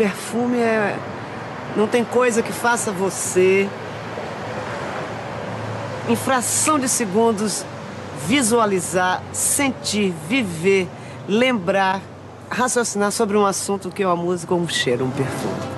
perfume é. Não tem coisa que faça você, em fração de segundos, visualizar, sentir, viver, lembrar, raciocinar sobre um assunto que é uma música, um cheiro, um perfume.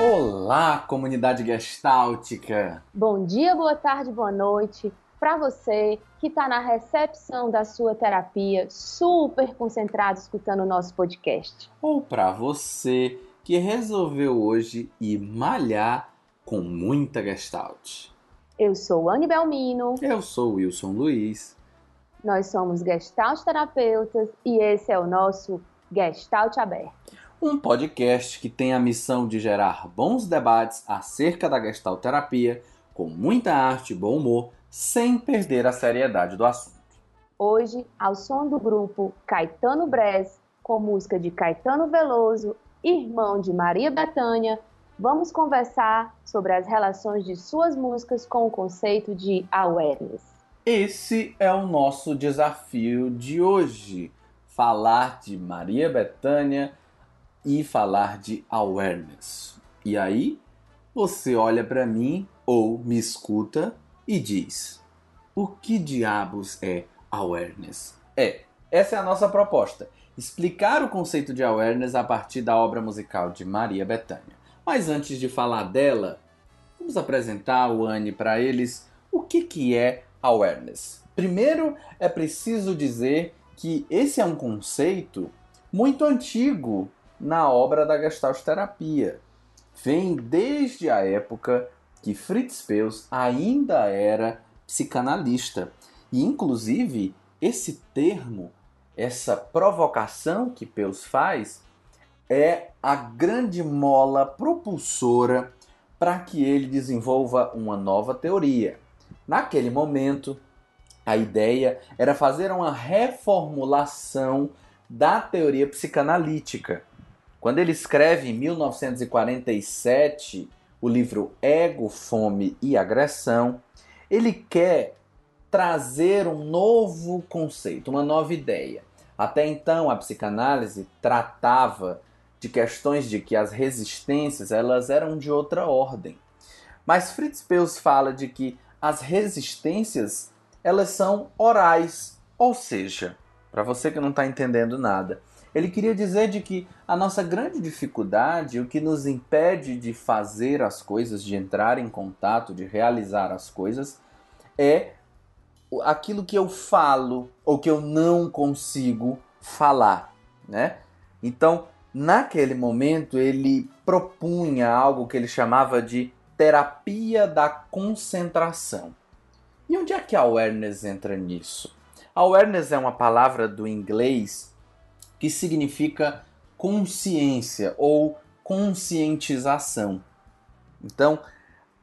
Olá, comunidade gestáltica! Bom dia, boa tarde, boa noite para você que está na recepção da sua terapia, super concentrado escutando o nosso podcast. Ou para você que resolveu hoje ir malhar com muita gestalt. Eu sou Anne Belmino. Eu sou Wilson Luiz. Nós somos Gestalt terapeutas e esse é o nosso Gestalt Aberto. Um podcast que tem a missão de gerar bons debates acerca da Gestalt terapia, com muita arte e bom humor, sem perder a seriedade do assunto. Hoje, ao som do grupo Caetano Brez, com música de Caetano Veloso, irmão de Maria Bethânia, vamos conversar sobre as relações de suas músicas com o conceito de awareness. Esse é o nosso desafio de hoje: falar de Maria Bethânia e falar de awareness. E aí, você olha para mim ou me escuta e diz: O que diabos é awareness? É, essa é a nossa proposta. Explicar o conceito de awareness a partir da obra musical de Maria Bethânia. Mas antes de falar dela, vamos apresentar o Anne para eles o que, que é awareness. Primeiro, é preciso dizer que esse é um conceito muito antigo na obra da Gestalt terapia. Vem desde a época que Fritz Perls ainda era psicanalista. E, inclusive, esse termo, essa provocação que Perls faz, é a grande mola propulsora para que ele desenvolva uma nova teoria. Naquele momento, a ideia era fazer uma reformulação da teoria psicanalítica. Quando ele escreve em 1947 o livro Ego, Fome e Agressão, ele quer trazer um novo conceito, uma nova ideia. Até então, a psicanálise tratava de questões de que as resistências elas eram de outra ordem. Mas Fritz Perls fala de que as resistências elas são orais, ou seja, para você que não está entendendo nada, ele queria dizer de que a nossa grande dificuldade, o que nos impede de fazer as coisas, de entrar em contato, de realizar as coisas, é aquilo que eu falo ou que eu não consigo falar, né? Então, naquele momento, ele propunha algo que ele chamava de terapia da concentração. E onde é que a awareness entra nisso? Awareness é uma palavra do inglês que significa consciência ou conscientização. Então,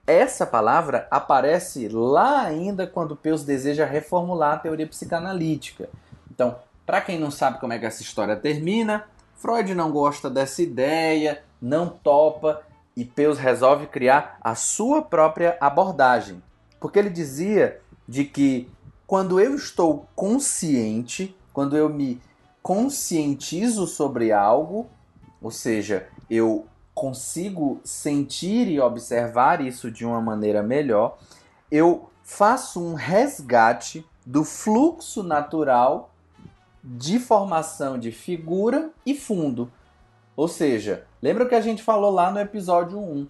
essa palavra aparece lá ainda quando Peus deseja reformular a teoria psicanalítica. Então, para quem não sabe como é que essa história termina, Freud não gosta dessa ideia, não topa e Peus resolve criar a sua própria abordagem. Porque ele dizia de que quando eu estou consciente, quando eu me conscientizo sobre algo, ou seja, eu consigo sentir e observar isso de uma maneira melhor, eu faço um resgate do fluxo natural de formação de figura e fundo. Ou seja, lembra que a gente falou lá no episódio 1?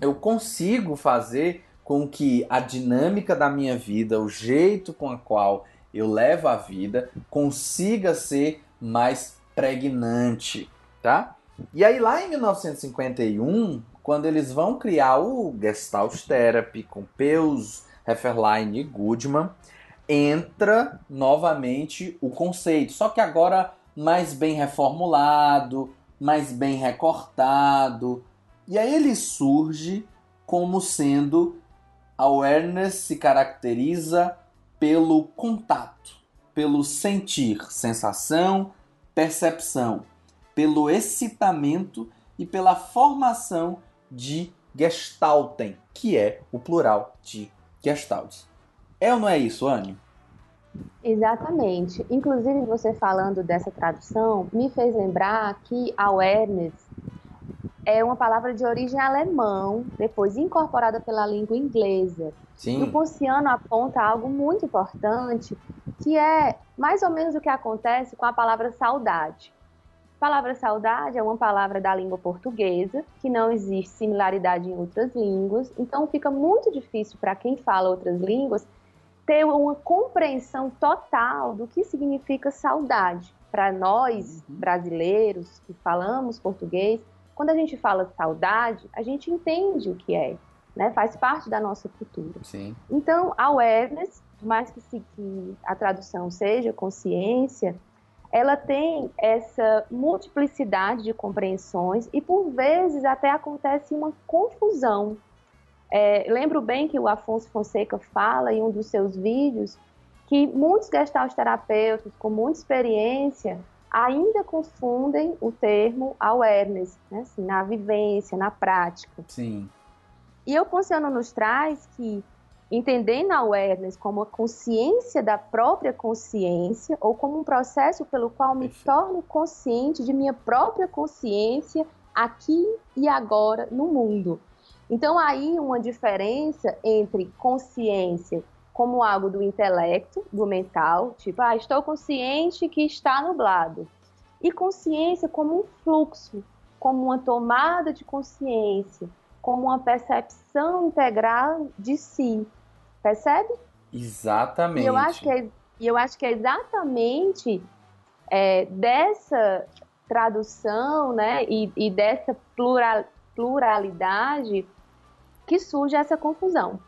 Eu consigo fazer com que a dinâmica da minha vida, o jeito com a qual eu levo a vida consiga ser mais pregnante, tá? E aí lá em 1951, quando eles vão criar o Gestalt Therapy com Peus, Hefferlein e Goodman, entra novamente o conceito, só que agora mais bem reformulado, mais bem recortado. E aí ele surge como sendo awareness se caracteriza pelo contato, pelo sentir, sensação, percepção, pelo excitamento e pela formação de gestalten, que é o plural de gestaltes. É ou não é isso, Anne? Exatamente. Inclusive, você falando dessa tradução me fez lembrar que awareness é uma palavra de origem alemão, depois incorporada pela língua inglesa. Sim. E o Ponciano aponta algo muito importante, que é mais ou menos o que acontece com a palavra saudade. A palavra saudade é uma palavra da língua portuguesa, que não existe similaridade em outras línguas, então fica muito difícil para quem fala outras línguas ter uma compreensão total do que significa saudade. Para nós, uhum. brasileiros, que falamos português, quando a gente fala saudade, a gente entende o que é, né? faz parte da nossa cultura. Sim. Então, awareness, por mais que, se, que a tradução seja consciência, ela tem essa multiplicidade de compreensões e, por vezes, até acontece uma confusão é, lembro bem que o Afonso Fonseca fala em um dos seus vídeos que muitos gestalt terapeutas com muita experiência ainda confundem o termo awareness, né, assim, na vivência, na prática. Sim. E o Ponciano nos traz que entendendo a awareness como a consciência da própria consciência ou como um processo pelo qual me Perfeito. torno consciente de minha própria consciência aqui e agora no mundo. Então, aí uma diferença entre consciência como algo do intelecto, do mental, tipo, ah, estou consciente que está nublado, e consciência como um fluxo, como uma tomada de consciência, como uma percepção integral de si. Percebe? Exatamente. E eu acho que é, eu acho que é exatamente é, dessa tradução né, e, e dessa plural, pluralidade que surge essa confusão.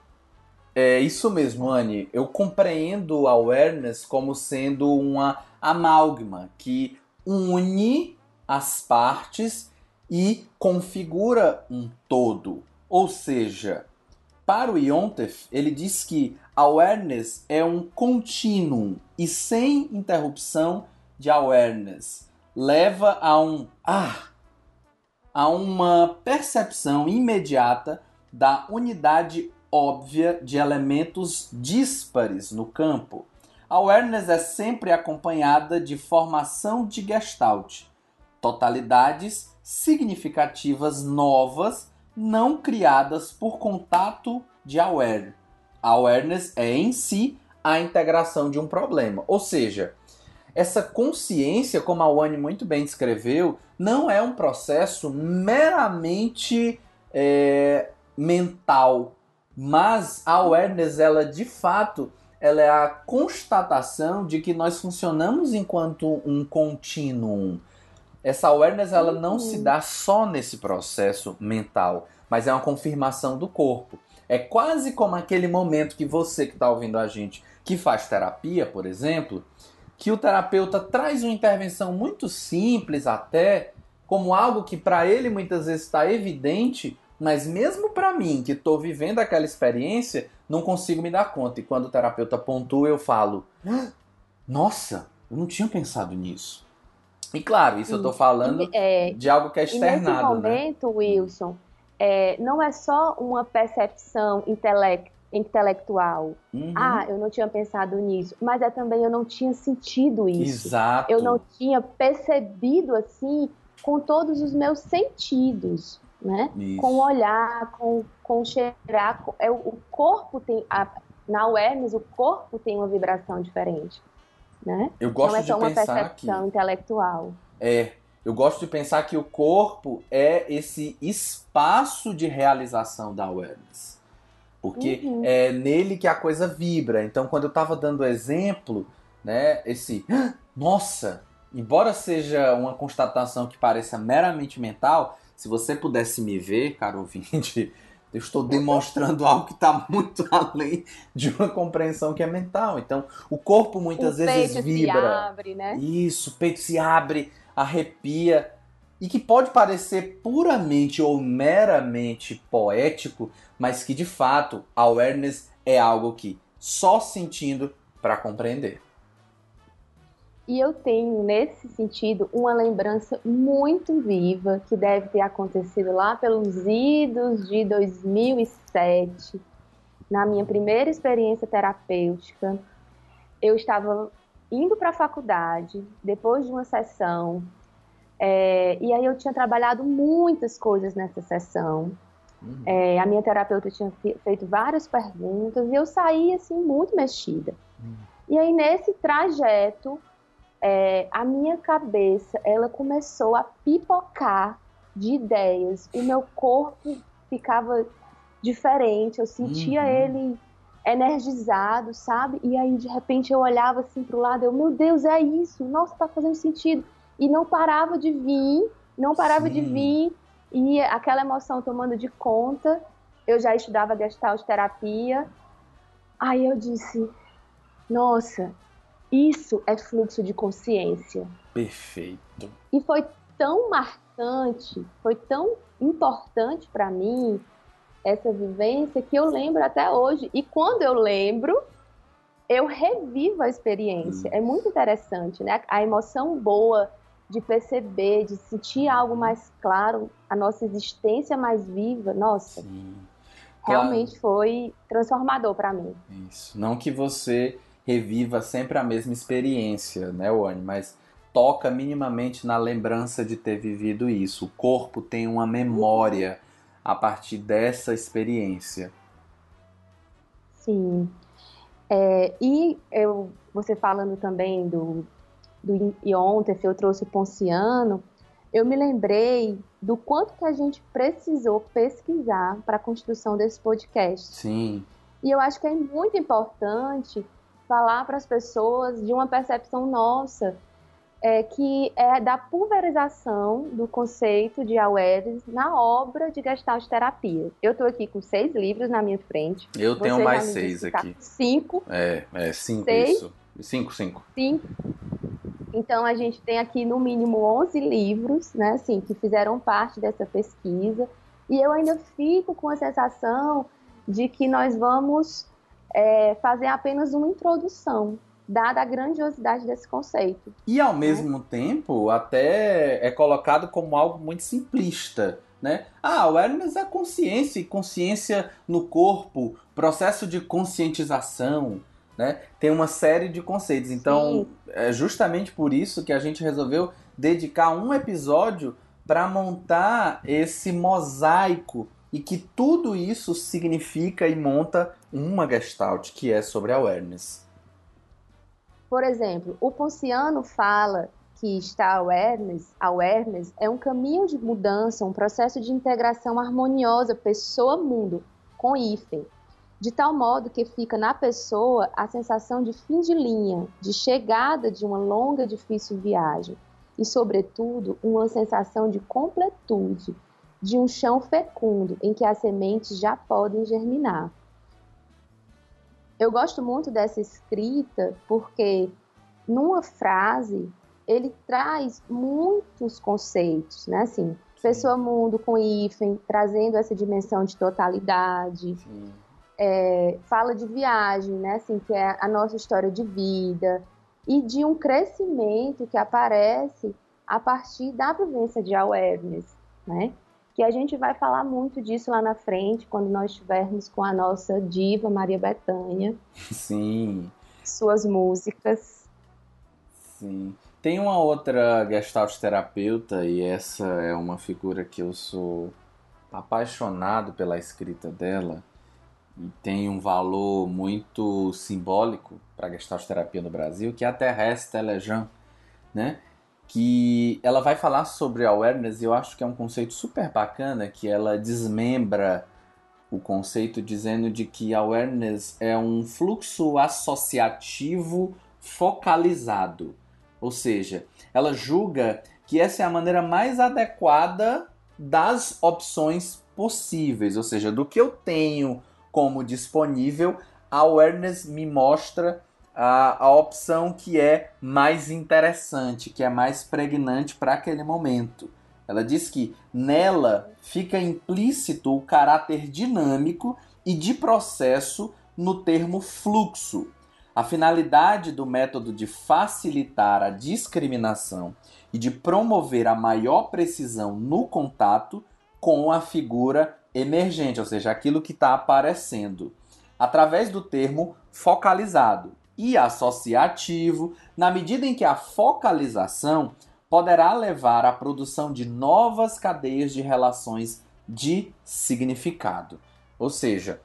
É isso mesmo, Anne. Eu compreendo a awareness como sendo uma amálgama que une as partes e configura um todo. Ou seja, para o Yontef, ele diz que awareness é um contínuo e sem interrupção de awareness. Leva a um ah, a uma percepção imediata da unidade óbvia de elementos díspares no campo. A awareness é sempre acompanhada de formação de gestalt, totalidades significativas novas não criadas por contato de aware. A awareness é em si a integração de um problema, ou seja, essa consciência, como a Wani muito bem descreveu, não é um processo meramente é, mental, mas a awareness, ela de fato, ela é a constatação de que nós funcionamos enquanto um contínuo. Essa awareness ela não se uhum. dá só nesse processo mental, mas é uma confirmação do corpo. É quase como aquele momento que você que está ouvindo a gente, que faz terapia, por exemplo, que o terapeuta traz uma intervenção muito simples até, como algo que para ele muitas vezes está evidente, mas mesmo para mim, que estou vivendo aquela experiência, não consigo me dar conta. E quando o terapeuta pontua, eu falo: Nossa, eu não tinha pensado nisso. E claro, isso eu estou falando é, de algo que é externado. nesse né? momento, né? Wilson, é, não é só uma percepção intele intelectual. Uhum. Ah, eu não tinha pensado nisso. Mas é também eu não tinha sentido isso. Exato. Eu não tinha percebido assim com todos os meus sentidos né? Isso. Com olhar, com, com cheirar. É, o corpo tem. A, na awareness, o corpo tem uma vibração diferente. Né? Eu gosto Não é só uma percepção que, intelectual. É. Eu gosto de pensar que o corpo é esse espaço de realização da awareness. Porque uhum. é nele que a coisa vibra. Então, quando eu estava dando exemplo, né, esse nossa, embora seja uma constatação que pareça meramente mental, se você pudesse me ver, caro ouvinte, eu estou demonstrando algo que está muito além de uma compreensão que é mental. Então, o corpo muitas o vezes peito vibra. Se abre, né? Isso, o peito se abre, arrepia. E que pode parecer puramente ou meramente poético, mas que de fato awareness é algo que só sentindo para compreender. E eu tenho, nesse sentido, uma lembrança muito viva que deve ter acontecido lá pelos idos de 2007, na minha primeira experiência terapêutica, eu estava indo para a faculdade, depois de uma sessão, é, e aí eu tinha trabalhado muitas coisas nessa sessão. Uhum. É, a minha terapeuta tinha feito várias perguntas e eu saí assim muito mexida. Uhum. E aí nesse trajeto, é, a minha cabeça ela começou a pipocar de ideias. O meu corpo ficava diferente, eu sentia uhum. ele energizado, sabe? E aí de repente eu olhava assim pro lado, eu, meu Deus, é isso. Nossa, tá fazendo sentido. E não parava de vir, não parava Sim. de vir e aquela emoção tomando de conta. Eu já estudava Gestalt terapia. Aí eu disse: "Nossa, isso é fluxo de consciência". Perfeito. E foi tão marcante, foi tão importante para mim essa vivência que eu lembro até hoje. E quando eu lembro, eu revivo a experiência. Hum. É muito interessante, né? A emoção boa de perceber, de sentir algo mais claro, a nossa existência mais viva, nossa, Sim. realmente claro. foi transformador para mim. Isso. Não que você reviva sempre a mesma experiência, né, Wani, mas toca minimamente na lembrança de ter vivido isso. O corpo tem uma memória a partir dessa experiência. Sim. É, e eu, você falando também do, do Iontef, eu trouxe o Ponciano, eu me lembrei do quanto que a gente precisou pesquisar para a construção desse podcast. Sim. E eu acho que é muito importante falar para as pessoas de uma percepção nossa, é, que é da pulverização do conceito de awareness na obra de Gestalt Terapia. Eu estou aqui com seis livros na minha frente. Eu Você tenho mais seis aqui. Cinco. É, é cinco seis, isso. Cinco, cinco. Cinco. Então a gente tem aqui no mínimo 11 livros, né, assim, que fizeram parte dessa pesquisa. E eu ainda fico com a sensação de que nós vamos é, fazer apenas uma introdução, dada a grandiosidade desse conceito. E ao mesmo né? tempo, até é colocado como algo muito simplista. Né? Ah, awareness é consciência, e consciência no corpo, processo de conscientização, né? Tem uma série de conceitos. Então, Sim. é justamente por isso que a gente resolveu dedicar um episódio para montar esse mosaico e que tudo isso significa e monta uma gestalt que é sobre awareness. Por exemplo, o Ponciano fala que está awareness, awareness é um caminho de mudança, um processo de integração harmoniosa pessoa-mundo, com hífen, de tal modo que fica na pessoa a sensação de fim de linha, de chegada de uma longa e difícil viagem, e, sobretudo, uma sensação de completude, de um chão fecundo em que as sementes já podem germinar. Eu gosto muito dessa escrita porque, numa frase, ele traz muitos conceitos, né? Assim, pessoa-mundo com hífen, trazendo essa dimensão de totalidade. É, fala de viagem, né? Assim, que é a nossa história de vida e de um crescimento que aparece a partir da vivência de awareness, né? Que a gente vai falar muito disso lá na frente, quando nós estivermos com a nossa diva Maria Bethânia. Sim. Suas músicas. Sim. Tem uma outra gestalt terapeuta e essa é uma figura que eu sou apaixonado pela escrita dela, e tem um valor muito simbólico para a Gestalt terapia no Brasil, que é a Thérèse Telejan, né? Que ela vai falar sobre awareness e eu acho que é um conceito super bacana que ela desmembra o conceito dizendo de que awareness é um fluxo associativo focalizado. Ou seja, ela julga que essa é a maneira mais adequada das opções possíveis, ou seja, do que eu tenho como disponível, a Awareness me mostra a, a opção que é mais interessante, que é mais pregnante para aquele momento. Ela diz que nela fica implícito o caráter dinâmico e de processo no termo fluxo. A finalidade do método de facilitar a discriminação e de promover a maior precisão no contato com a figura emergente, ou seja, aquilo que está aparecendo, através do termo focalizado. E associativo, na medida em que a focalização poderá levar à produção de novas cadeias de relações de significado. Ou seja,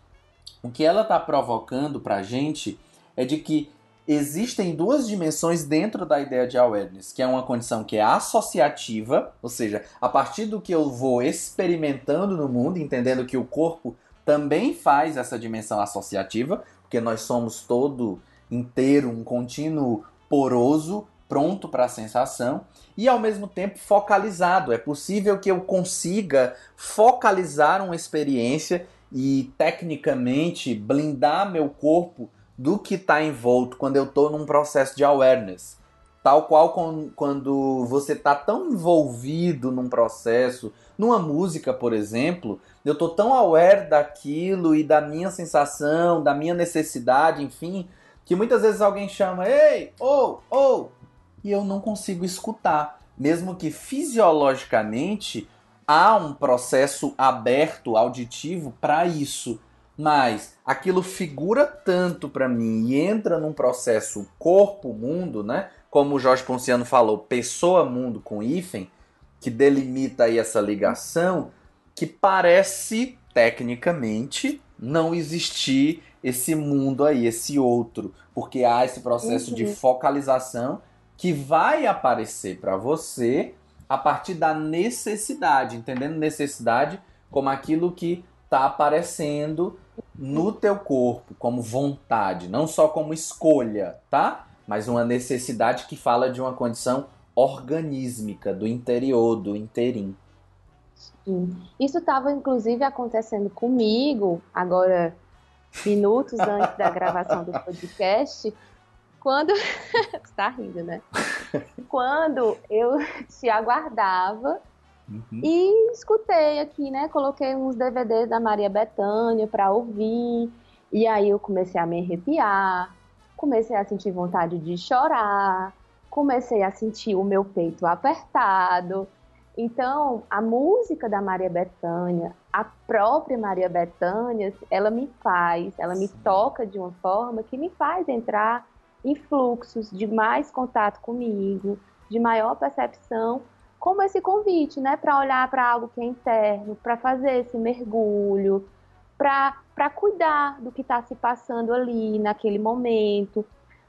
o que ela está provocando para a gente é de que existem duas dimensões dentro da ideia de awareness, que é uma condição que é associativa, ou seja, a partir do que eu vou experimentando no mundo, entendendo que o corpo também faz essa dimensão associativa, porque nós somos todo inteiro, um contínuo poroso, pronto para a sensação, e ao mesmo tempo focalizado. É possível que eu consiga focalizar uma experiência e tecnicamente blindar meu corpo do que está envolto quando eu estou num processo de awareness. Tal qual quando você está tão envolvido num processo, numa música, por exemplo, eu estou tão aware daquilo e da minha sensação, da minha necessidade, enfim, que muitas vezes alguém chama, ei, ou, oh, ou, oh, e eu não consigo escutar. Mesmo que fisiologicamente há um processo aberto auditivo para isso mas aquilo figura tanto para mim e entra num processo corpo-mundo, né? Como o Jorge Ponciano falou, pessoa-mundo com hífen, que delimita aí essa ligação, que parece tecnicamente não existir esse mundo aí, esse outro, porque há esse processo uhum. de focalização que vai aparecer para você a partir da necessidade, entendendo necessidade como aquilo que está aparecendo no teu corpo como vontade, não só como escolha, tá? Mas uma necessidade que fala de uma condição organísmica do interior, do inteirinho. Sim. Isso estava inclusive acontecendo comigo agora minutos antes da gravação do podcast, quando está rindo, né? quando eu te aguardava Uhum. E escutei aqui, né? Coloquei uns DVDs da Maria Bethânia para ouvir. E aí eu comecei a me arrepiar, comecei a sentir vontade de chorar, comecei a sentir o meu peito apertado. Então, a música da Maria Bethânia, a própria Maria Bethânia, ela me faz, ela me toca de uma forma que me faz entrar em fluxos de mais contato comigo, de maior percepção como esse convite, né, para olhar para algo que é interno, para fazer esse mergulho, para cuidar do que está se passando ali naquele momento,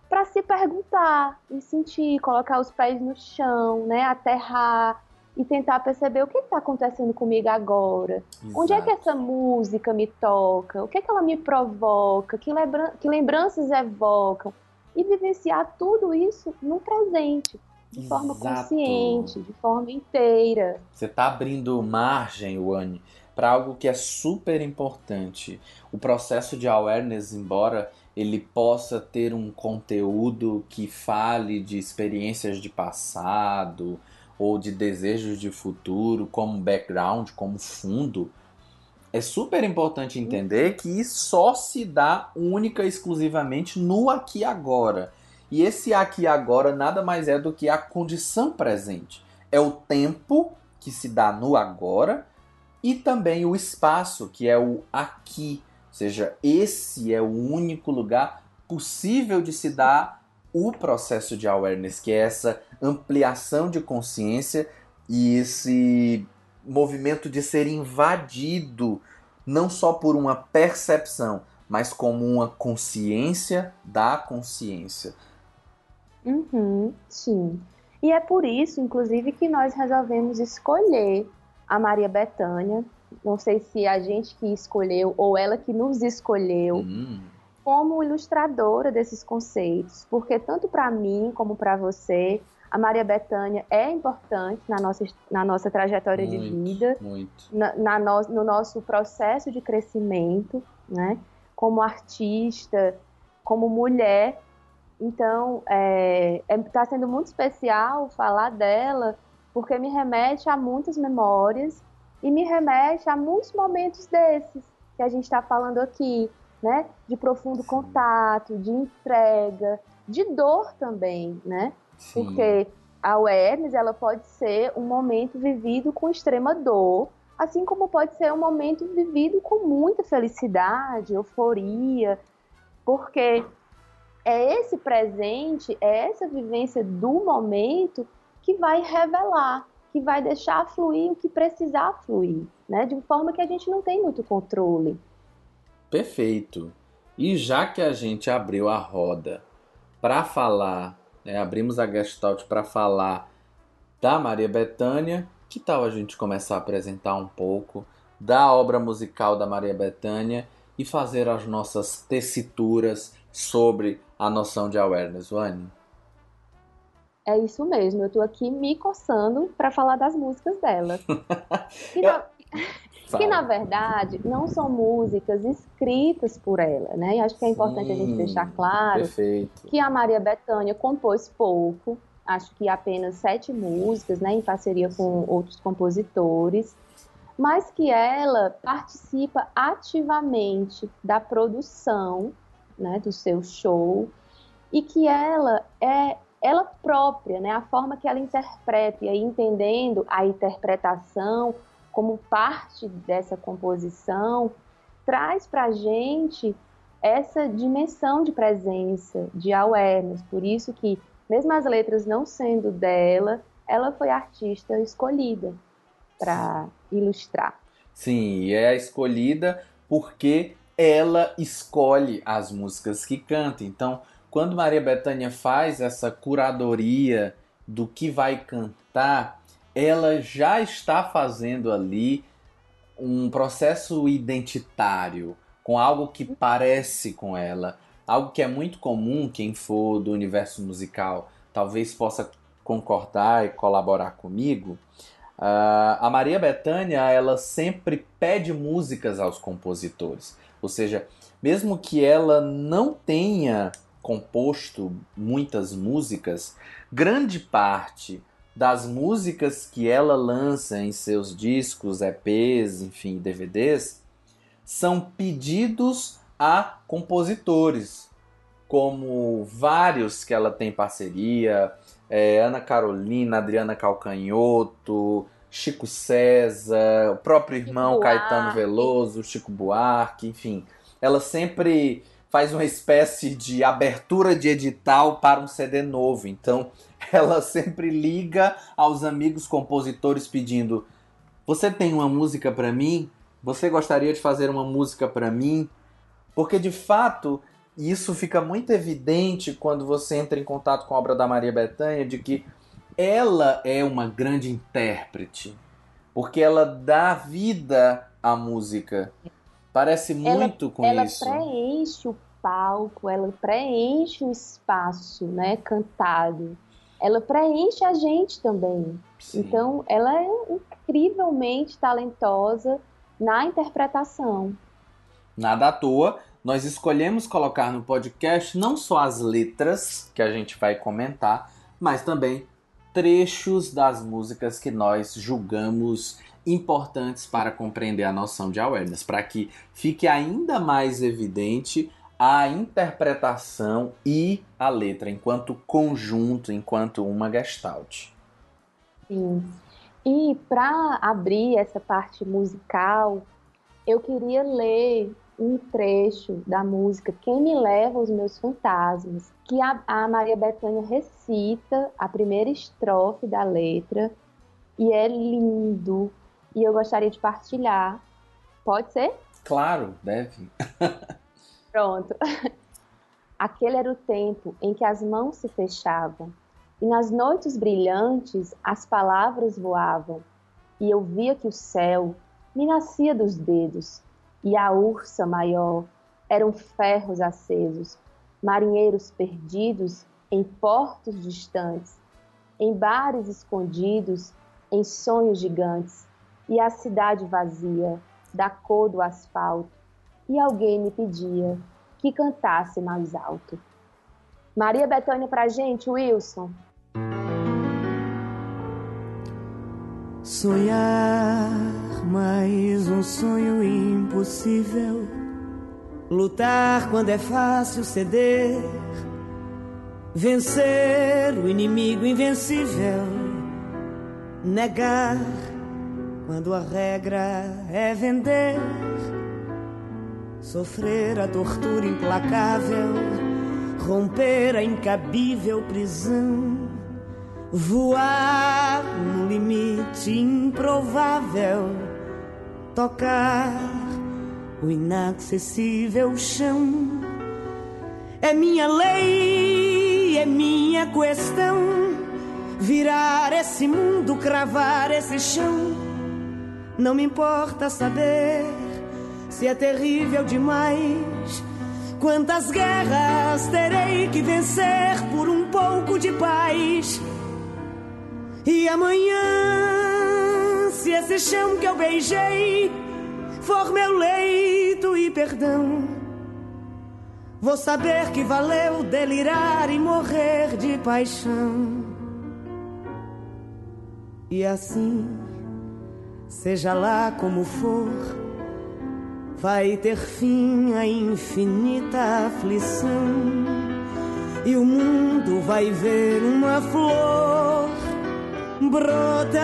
para se perguntar e sentir, colocar os pés no chão, né, aterrar e tentar perceber o que está acontecendo comigo agora. Exato. Onde é que essa música me toca? O que, é que ela me provoca? Que, lembra que lembranças evocam? E vivenciar tudo isso no presente de forma consciente, de forma inteira. Você está abrindo margem, Wani, para algo que é super importante. O processo de awareness, embora ele possa ter um conteúdo que fale de experiências de passado ou de desejos de futuro como background, como fundo, é super importante entender que só se dá única e exclusivamente no aqui agora. E esse aqui agora nada mais é do que a condição presente. É o tempo que se dá no agora e também o espaço, que é o aqui. Ou seja, esse é o único lugar possível de se dar o processo de awareness, que é essa ampliação de consciência e esse movimento de ser invadido não só por uma percepção, mas como uma consciência da consciência. Uhum, sim. E é por isso, inclusive, que nós resolvemos escolher a Maria Bethânia. Não sei se a gente que escolheu ou ela que nos escolheu uhum. Como ilustradora desses conceitos, porque tanto para mim como para você, a Maria Bethânia é importante na nossa, na nossa trajetória muito, de vida, na, na no, no nosso processo de crescimento, né? Como artista, como mulher, então, está é, é, tá sendo muito especial falar dela, porque me remete a muitas memórias e me remete a muitos momentos desses que a gente está falando aqui, né? De profundo contato, de entrega, de dor também, né? Sim. Porque a awareness, ela pode ser um momento vivido com extrema dor, assim como pode ser um momento vivido com muita felicidade, euforia, porque é esse presente, é essa vivência do momento que vai revelar, que vai deixar fluir o que precisar fluir, né? De forma que a gente não tem muito controle. Perfeito. E já que a gente abriu a roda para falar, né, abrimos a Gestalt para falar da Maria Bethânia, que tal a gente começar a apresentar um pouco da obra musical da Maria Bethânia e fazer as nossas tessituras sobre a noção de awareness, Wani? É isso mesmo, eu estou aqui me coçando para falar das músicas dela. na... que, na... verdade não são músicas escritas por ela, né? E acho que é importante Sim, a gente deixar claro perfeito. que a Maria Bethânia compôs pouco, acho que apenas sete músicas, né, em parceria com outros compositores, mas que ela participa ativamente da produção, né, do seu show e que ela é ela própria, né, a forma que ela interpreta e aí entendendo a interpretação como parte dessa composição traz para a gente essa dimensão de presença, de awareness. Por isso que, mesmo as letras não sendo dela, ela foi artista escolhida para ilustrar. Sim, é escolhida porque ela escolhe as músicas que canta. Então, quando Maria Bethânia faz essa curadoria do que vai cantar, ela já está fazendo ali um processo identitário com algo que parece com ela, algo que é muito comum quem for do universo musical talvez possa concordar e colaborar comigo. Uh, a Maria Bethânia ela sempre pede músicas aos compositores, ou seja, mesmo que ela não tenha composto muitas músicas, grande parte das músicas que ela lança em seus discos, EPs, enfim, DVDs, são pedidos a compositores, como vários que ela tem parceria, é, Ana Carolina, Adriana Calcanhoto, Chico César, o próprio irmão Chico Caetano Buarque. Veloso, Chico Buarque, enfim. Ela sempre faz uma espécie de abertura de edital para um CD novo. Então, ela sempre liga aos amigos compositores pedindo: "Você tem uma música para mim? Você gostaria de fazer uma música para mim?" Porque de fato, isso fica muito evidente quando você entra em contato com a obra da Maria Bethânia de que ela é uma grande intérprete, porque ela dá vida à música. Parece muito ela, com ela isso. Ela preenche o palco, ela preenche o espaço, né, cantado. Ela preenche a gente também. Sim. Então, ela é incrivelmente talentosa na interpretação. Nada à toa, nós escolhemos colocar no podcast não só as letras que a gente vai comentar, mas também trechos das músicas que nós julgamos importantes para compreender a noção de awareness, para que fique ainda mais evidente a interpretação e a letra enquanto conjunto, enquanto uma gestalt. Sim. E para abrir essa parte musical, eu queria ler um trecho da música Quem Me Leva os Meus Fantasmas, que a, a Maria Bethânia recita a primeira estrofe da letra e é lindo. E eu gostaria de partilhar. Pode ser? Claro, deve. Pronto. Aquele era o tempo em que as mãos se fechavam e nas noites brilhantes as palavras voavam e eu via que o céu me nascia dos dedos e a ursa maior eram ferros acesos, marinheiros perdidos em portos distantes, em bares escondidos, em sonhos gigantes, e a cidade vazia, da cor do asfalto, e alguém me pedia que cantasse mais alto. Maria Bethânia pra gente, Wilson. Sonhar mais um sonho impossível. Lutar quando é fácil ceder, vencer o inimigo invencível, negar quando a regra é vender, sofrer a tortura implacável, romper a incabível prisão, voar no limite improvável, tocar o inacessível chão. É minha lei, é minha questão, virar esse mundo, cravar esse chão. Não me importa saber se é terrível demais Quantas guerras terei que vencer por um pouco de paz? E amanhã, se esse chão que eu beijei for meu leito e perdão, vou saber que valeu delirar e morrer de paixão. E assim, seja lá como for vai ter fim a infinita aflição e o mundo vai ver uma flor brotar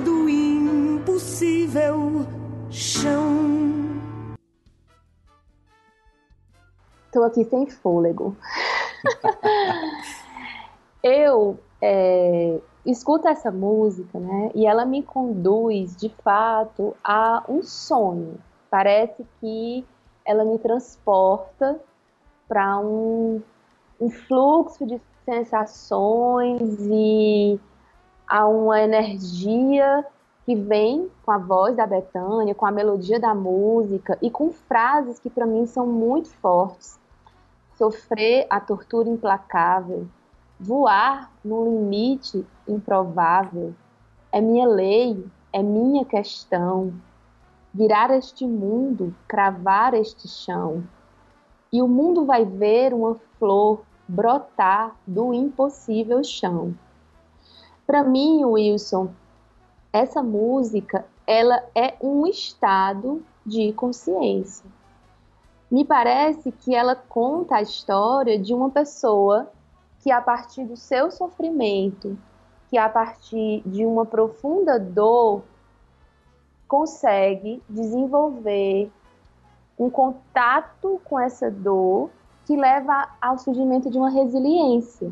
do impossível chão. Estou aqui sem fôlego. Eu é, escuto essa música, né? E ela me conduz, de fato, a um sonho. Parece que ela me transporta para um, um fluxo de sensações e a uma energia que vem com a voz da Betânia, com a melodia da música e com frases que para mim são muito fortes. Sofrer a tortura implacável, Voar no limite improvável é minha lei, é minha questão. Virar este mundo, cravar este chão. E o mundo vai ver uma flor brotar do impossível chão. Para mim, Wilson, essa música, ela é um estado de consciência. Me parece que ela conta a história de uma pessoa que a partir do seu sofrimento, que a partir de uma profunda dor, consegue desenvolver um contato com essa dor que leva ao surgimento de uma resiliência.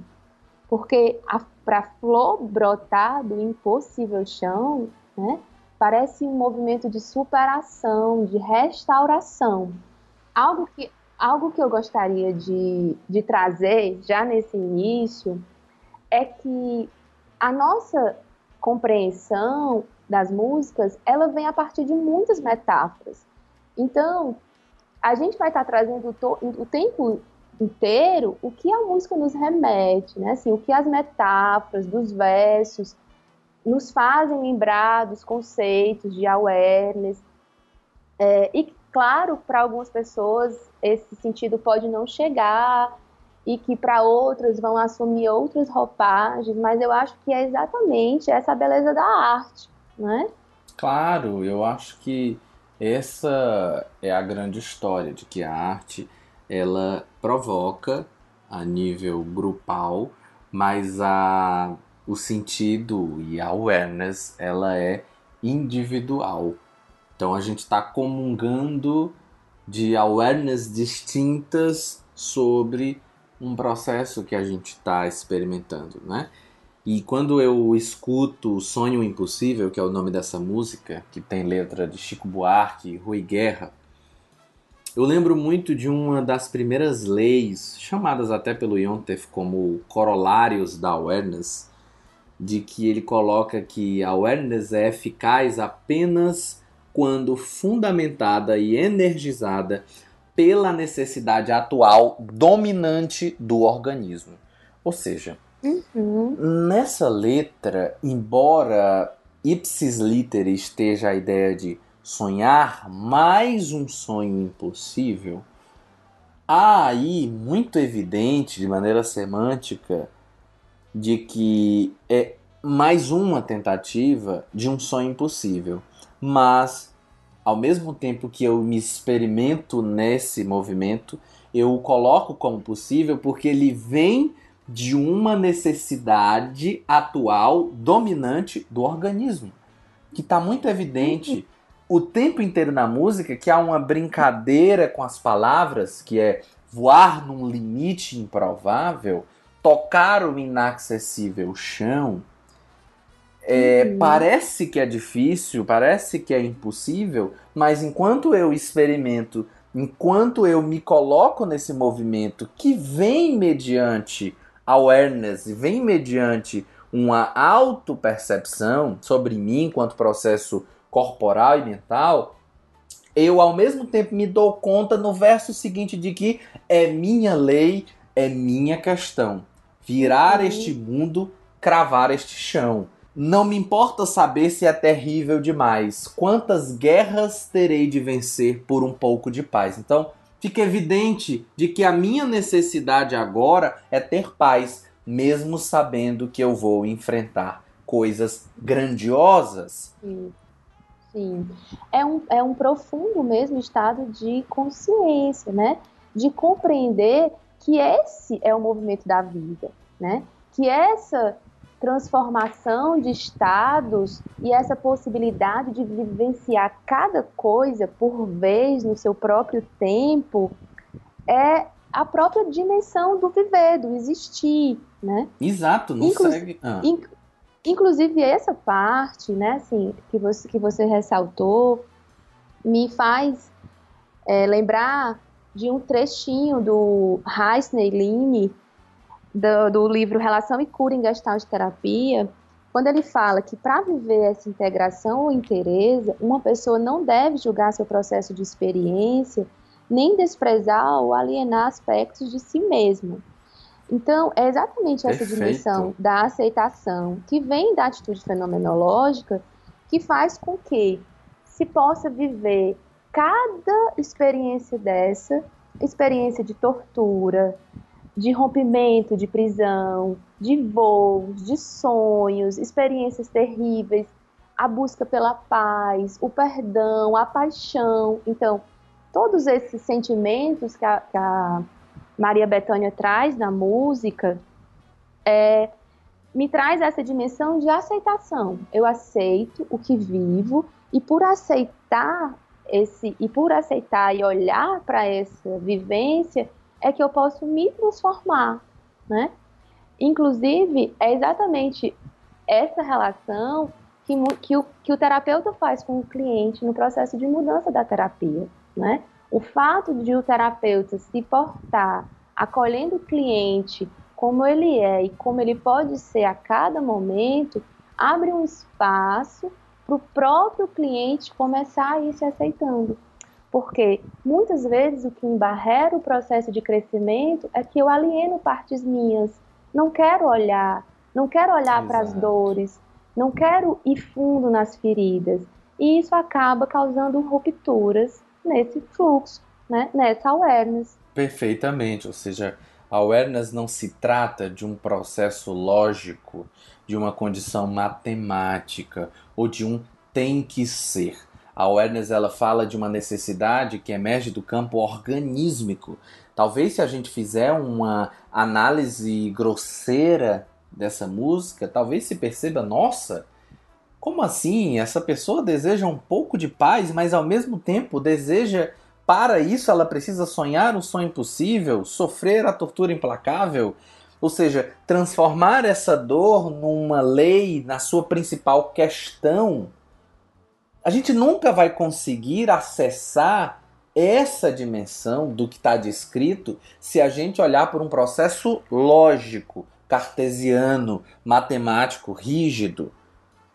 Porque para a flor brotar do impossível chão, né, parece um movimento de superação, de restauração. Algo que algo que eu gostaria de, de trazer já nesse início é que a nossa compreensão das músicas ela vem a partir de muitas metáforas. Então, a gente vai estar trazendo o, tempo inteiro o que a música nos remete, né? Assim, o que as metáforas dos versos nos fazem lembrar dos conceitos de awareness. É, e Claro, para algumas pessoas esse sentido pode não chegar e que para outras vão assumir outras roupagens, mas eu acho que é exatamente essa beleza da arte, né? Claro, eu acho que essa é a grande história de que a arte ela provoca a nível grupal, mas a o sentido e a awareness ela é individual. Então a gente está comungando de awareness distintas sobre um processo que a gente está experimentando, né? E quando eu escuto Sonho Impossível, que é o nome dessa música, que tem letra de Chico Buarque e Rui Guerra, eu lembro muito de uma das primeiras leis, chamadas até pelo Yontef como corolários da awareness, de que ele coloca que a awareness é eficaz apenas quando fundamentada e energizada pela necessidade atual dominante do organismo. Ou seja, uhum. nessa letra, embora ipsis literi esteja a ideia de sonhar mais um sonho impossível, há aí muito evidente, de maneira semântica, de que é mais uma tentativa de um sonho impossível mas ao mesmo tempo que eu me experimento nesse movimento, eu o coloco como possível porque ele vem de uma necessidade atual dominante do organismo, que está muito evidente o tempo inteiro na música que há uma brincadeira com as palavras, que é voar num limite improvável, tocar o inacessível chão, é, uhum. Parece que é difícil, parece que é impossível, mas enquanto eu experimento, enquanto eu me coloco nesse movimento que vem mediante awareness, vem mediante uma auto-percepção sobre mim enquanto processo corporal e mental, eu ao mesmo tempo me dou conta no verso seguinte de que é minha lei, é minha questão. Virar uhum. este mundo, cravar este chão. Não me importa saber se é terrível demais. Quantas guerras terei de vencer por um pouco de paz? Então, fica evidente de que a minha necessidade agora é ter paz, mesmo sabendo que eu vou enfrentar coisas grandiosas. Sim. Sim. É um, é um profundo mesmo estado de consciência, né? De compreender que esse é o movimento da vida, né? Que essa transformação de estados e essa possibilidade de vivenciar cada coisa por vez no seu próprio tempo é a própria dimensão do viver, do existir, né? Exato, não Inclu segue. Ah. Inc inclusive essa parte, né, assim, que você que você ressaltou, me faz é, lembrar de um trechinho do Heisner Line do, do livro Relação e Cura em Gestalt Terapia, quando ele fala que para viver essa integração ou interesa, uma pessoa não deve julgar seu processo de experiência, nem desprezar ou alienar aspectos de si mesmo. Então, é exatamente essa Perfeito. dimensão da aceitação que vem da atitude fenomenológica que faz com que se possa viver cada experiência dessa, experiência de tortura, de rompimento de prisão, de voos, de sonhos, experiências terríveis, a busca pela paz, o perdão, a paixão. Então, todos esses sentimentos que a, que a Maria Bethânia traz na música é, me traz essa dimensão de aceitação. Eu aceito o que vivo e por aceitar esse e por aceitar e olhar para essa vivência, é que eu posso me transformar, né? Inclusive, é exatamente essa relação que, que, o, que o terapeuta faz com o cliente no processo de mudança da terapia, né? O fato de o terapeuta se portar acolhendo o cliente como ele é e como ele pode ser a cada momento, abre um espaço para o próprio cliente começar a ir se aceitando. Porque muitas vezes o que embarrera o processo de crescimento é que eu alieno partes minhas. Não quero olhar, não quero olhar para as dores, não quero ir fundo nas feridas. E isso acaba causando rupturas nesse fluxo, né? nessa awareness. Perfeitamente, ou seja, a awareness não se trata de um processo lógico, de uma condição matemática ou de um tem que ser a awareness ela fala de uma necessidade que emerge do campo organísmico. Talvez se a gente fizer uma análise grosseira dessa música, talvez se perceba, nossa, como assim? Essa pessoa deseja um pouco de paz, mas ao mesmo tempo deseja para isso ela precisa sonhar o sonho impossível, sofrer a tortura implacável, ou seja, transformar essa dor numa lei, na sua principal questão a gente nunca vai conseguir acessar essa dimensão do que está descrito se a gente olhar por um processo lógico, cartesiano, matemático, rígido.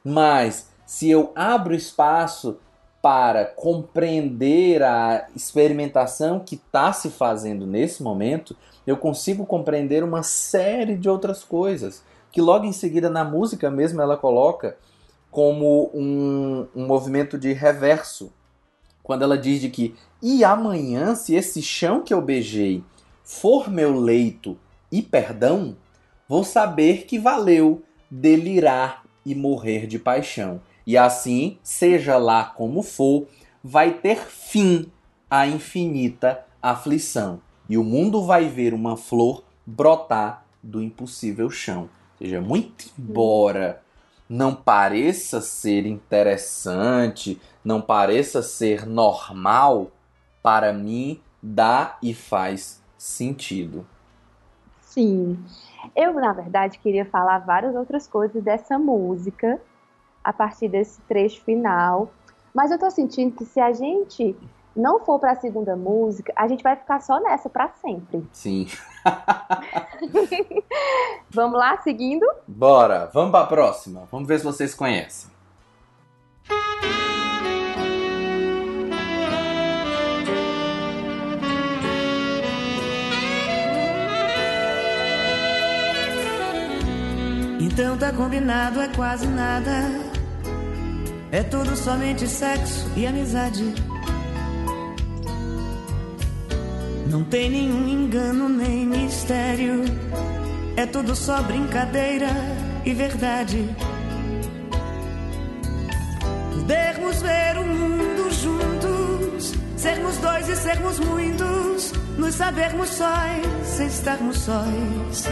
Mas se eu abro espaço para compreender a experimentação que está se fazendo nesse momento, eu consigo compreender uma série de outras coisas que logo em seguida na música mesmo ela coloca como um, um movimento de reverso. Quando ela diz de que, e amanhã, se esse chão que eu beijei for meu leito e perdão, vou saber que valeu delirar e morrer de paixão. E assim, seja lá como for, vai ter fim a infinita aflição. E o mundo vai ver uma flor brotar do impossível chão. Ou seja, muito embora não pareça ser interessante, não pareça ser normal, para mim dá e faz sentido. Sim. Eu, na verdade, queria falar várias outras coisas dessa música a partir desse trecho final. Mas eu tô sentindo que se a gente não for para a segunda música, a gente vai ficar só nessa para sempre. Sim. Vamos lá, seguindo? Bora, vamos para a próxima. Vamos ver se vocês conhecem. Então tá combinado, é quase nada. É tudo somente sexo e amizade. Não tem nenhum engano nem mistério. É tudo só brincadeira e verdade. Podermos ver o mundo juntos, sermos dois e sermos muitos, nos sabermos sóis, sem estarmos sóis.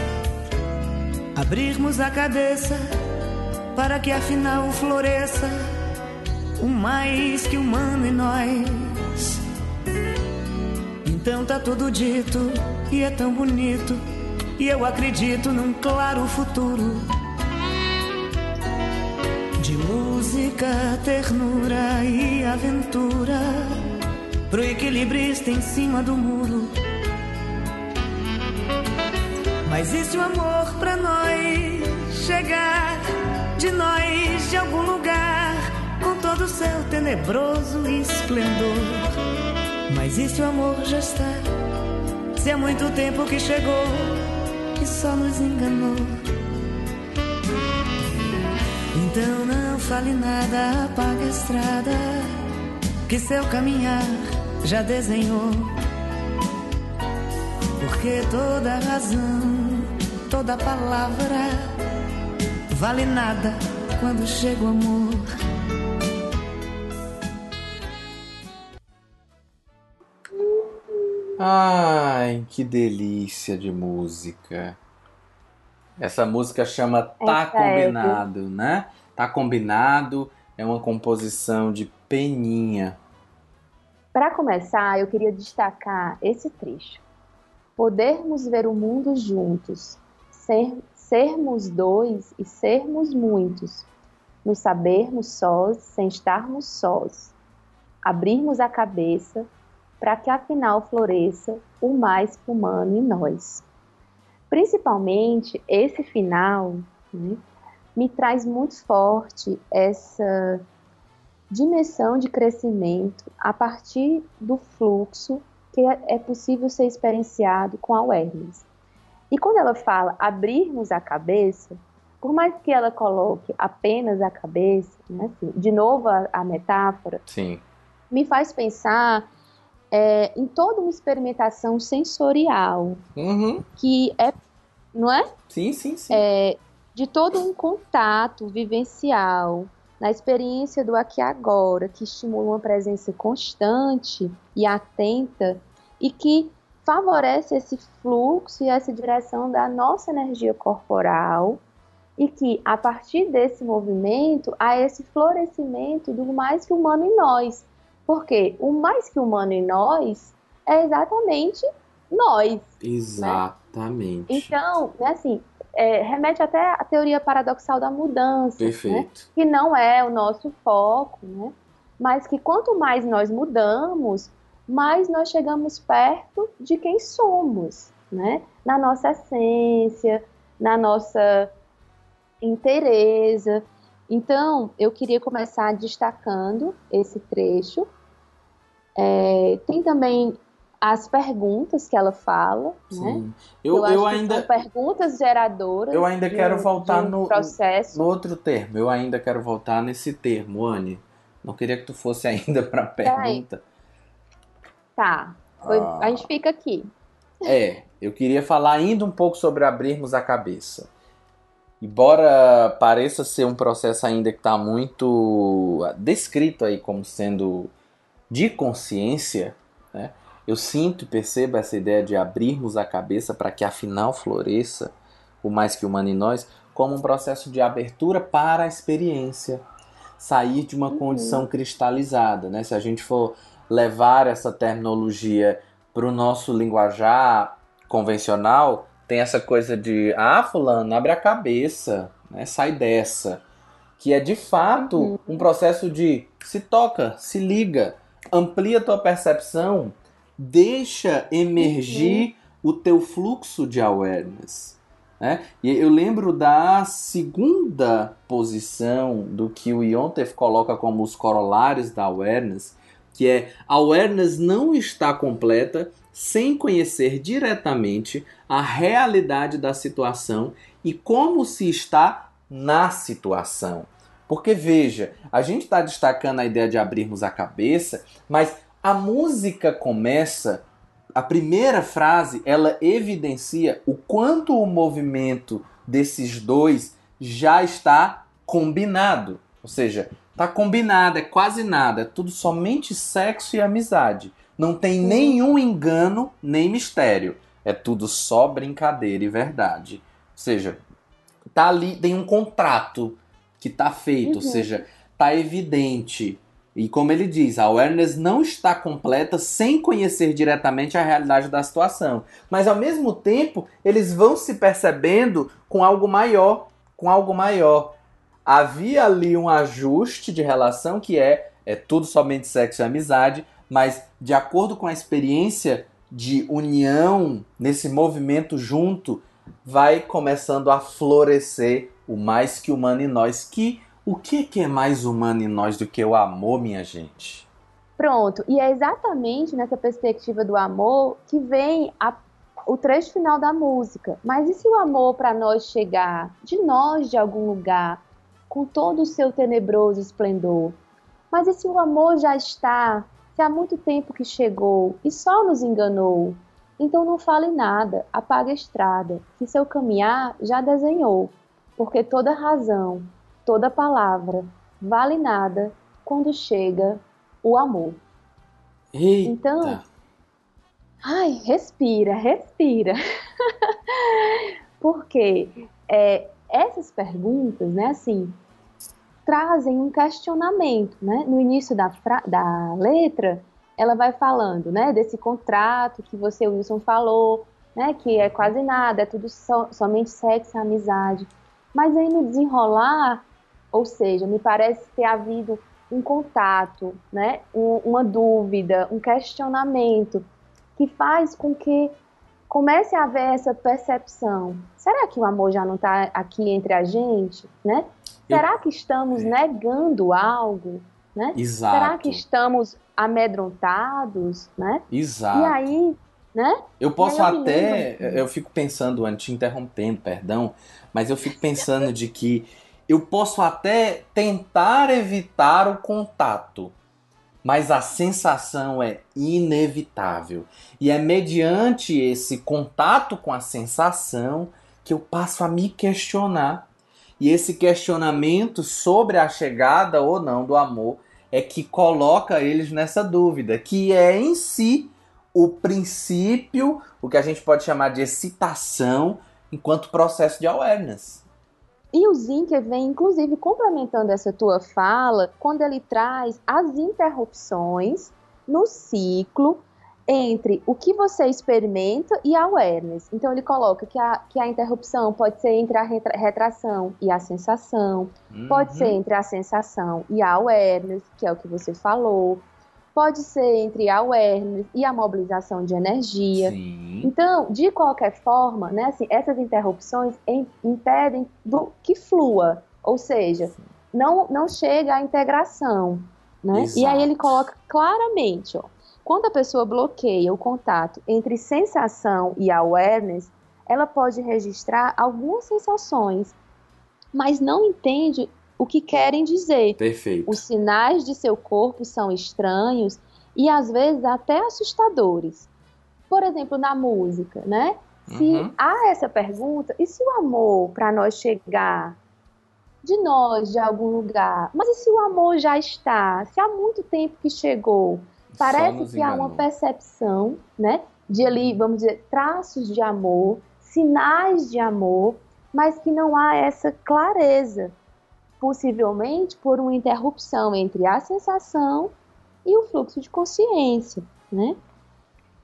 Abrirmos a cabeça para que afinal floresça o mais que humano em nós. Então tá tudo dito e é tão bonito. E eu acredito num claro futuro de música, ternura e aventura pro equilibrista em cima do muro. Mas e se o amor pra nós chegar de nós de algum lugar com todo o seu tenebroso esplendor? Mas e se o amor já está? Se há muito tempo que chegou e só nos enganou. Então não fale nada, apague a estrada que seu caminhar já desenhou. Porque toda razão, toda palavra vale nada quando chega o amor. Ai, que delícia de música. Essa música chama Tá Essa é, Combinado, né? Tá Combinado é uma composição de Peninha. Para começar, eu queria destacar esse trecho. Podermos ver o mundo juntos, ser, sermos dois e sermos muitos, nos sabermos sós sem estarmos sós, abrirmos a cabeça para que afinal floresça o mais humano em nós. Principalmente esse final né, me traz muito forte essa dimensão de crescimento a partir do fluxo que é possível ser experienciado com a awareness. E quando ela fala abrirmos a cabeça, por mais que ela coloque apenas a cabeça, né, assim, de novo a, a metáfora, Sim. me faz pensar é, em toda uma experimentação sensorial, Uhum. que é, não é? Sim, sim, sim. é de todo um contato vivencial na experiência do aqui e agora, que estimula uma presença constante e atenta e que favorece esse fluxo e essa direção da nossa energia corporal e que a partir desse movimento há esse florescimento do mais que humano em nós. Porque o mais que humano em nós é exatamente nós. Exatamente. Então, né, assim, é, remete até à teoria paradoxal da mudança, né, Perfeito. que não é o nosso foco, né, mas que quanto mais nós mudamos, mais nós chegamos perto de quem somos, né, na nossa essência, na nossa inteireza. Então, eu queria começar destacando esse trecho. É, tem também as perguntas que ela fala, né? Sim. Eu, Eu, eu que ainda, perguntas geradoras. eu ainda de quero um- voltar de no- processo. no outro termo, eu ainda quero voltar nesse termo, Anne. Não queria que tu fosse ainda pra pergunta. Tá. Foi- Ah. A gente fica aqui. É, eu queria falar ainda um pouco sobre abrirmos a cabeça. Embora pareça ser um processo ainda que está muito descrito aí como sendo de consciência, né? eu sinto e percebo essa ideia de abrirmos a cabeça para que afinal floresça o mais que humano em nós, como um processo de abertura para a experiência, sair de uma Uhum. condição cristalizada. Né? Se a gente for levar essa terminologia para o nosso linguajar convencional tem essa coisa de ah, fulano, abre a cabeça, né? sai dessa. Que é de fato uhum. um processo de se toca, se liga, amplia tua percepção, deixa emergir uhum. o teu fluxo de awareness. Né? E eu lembro da segunda posição do que o Iontef coloca como os corolários da awareness, que é a awareness não está completa sem conhecer diretamente a realidade da situação e como se está na situação. Porque veja, a gente está destacando a ideia de abrirmos a cabeça, mas a música começa, a primeira frase, ela evidencia o quanto o movimento desses dois já está combinado. Ou seja, está combinado, é quase nada, é tudo somente sexo e amizade. Não tem nenhum engano nem mistério. É tudo só brincadeira e verdade. Ou seja, tá ali, tem um contrato que tá feito, uhum. ou seja, tá evidente. E como ele diz, a awareness não está completa sem conhecer diretamente a realidade da situação. Mas ao mesmo tempo, eles vão se percebendo com algo maior, com algo maior. Havia ali um ajuste de relação que é é tudo somente sexo e amizade, mas de acordo com a experiência de união nesse movimento junto, vai começando a florescer o mais que humano em nós. Que o que, é mais humano em nós do que o amor, minha gente? Pronto, e é exatamente nessa perspectiva do amor que vem a, o trecho final da música. Mas e se o amor para nós chegar de nós de algum lugar, com todo o seu tenebroso esplendor? Mas e se o amor já está se há muito tempo que chegou e só nos enganou, então não fale nada, apague a estrada, que seu caminhar já desenhou, porque toda razão, toda palavra vale nada quando chega o amor. Eita. Então, ai, respira, respira. porque é, essas perguntas, né, assim, trazem um questionamento, né? No início da, da letra, ela vai falando, né, desse contrato que você, Wilson, falou, né, que é quase nada, é tudo so, somente sexo e amizade. Mas aí no desenrolar, ou seja, me parece ter havido um contato, né, um, uma dúvida, um questionamento que faz com que comece a haver essa percepção. Será que o amor já não está aqui entre a gente, né? Será que estamos é. negando algo? Né? Exato. Será que estamos amedrontados? Né? Exato. E aí, né? Eu posso eu até. Eu fico pensando, te interrompendo, perdão, mas eu fico pensando de que eu posso até tentar evitar o contato, mas a sensação é inevitável. E é mediante esse contato com a sensação que eu passo a me questionar e esse questionamento sobre a chegada ou não do amor é que coloca eles nessa dúvida, que é em si o princípio, o que a gente pode chamar de excitação, enquanto processo de awareness. E o Zinker vem, inclusive, complementando essa tua fala, quando ele traz as interrupções no ciclo entre o que você experimenta e a awareness. Então ele coloca que a, que a interrupção pode ser entre a retração e a sensação, uhum. pode ser entre a sensação e a awareness, que é o que você falou, pode ser entre a awareness e a mobilização de energia. Sim. Então, de qualquer forma, né, assim, essas interrupções impedem do que flua, ou seja, não, não chega à integração. Né? E aí ele coloca claramente, ó, quando a pessoa bloqueia o contato entre sensação e awareness, ela pode registrar algumas sensações, mas não entende o que querem dizer. Perfeito. Os sinais de seu corpo são estranhos e às vezes até assustadores. Por exemplo, na música, né? Se uhum. há essa pergunta, e se o amor para nós chegar de nós de algum lugar, mas e se o amor já está? Se há muito tempo que chegou, Parece que há uma percepção, né? De ali, vamos dizer, traços de amor, sinais de amor, mas que não há essa clareza, possivelmente por uma interrupção entre a sensação e o fluxo de consciência, né?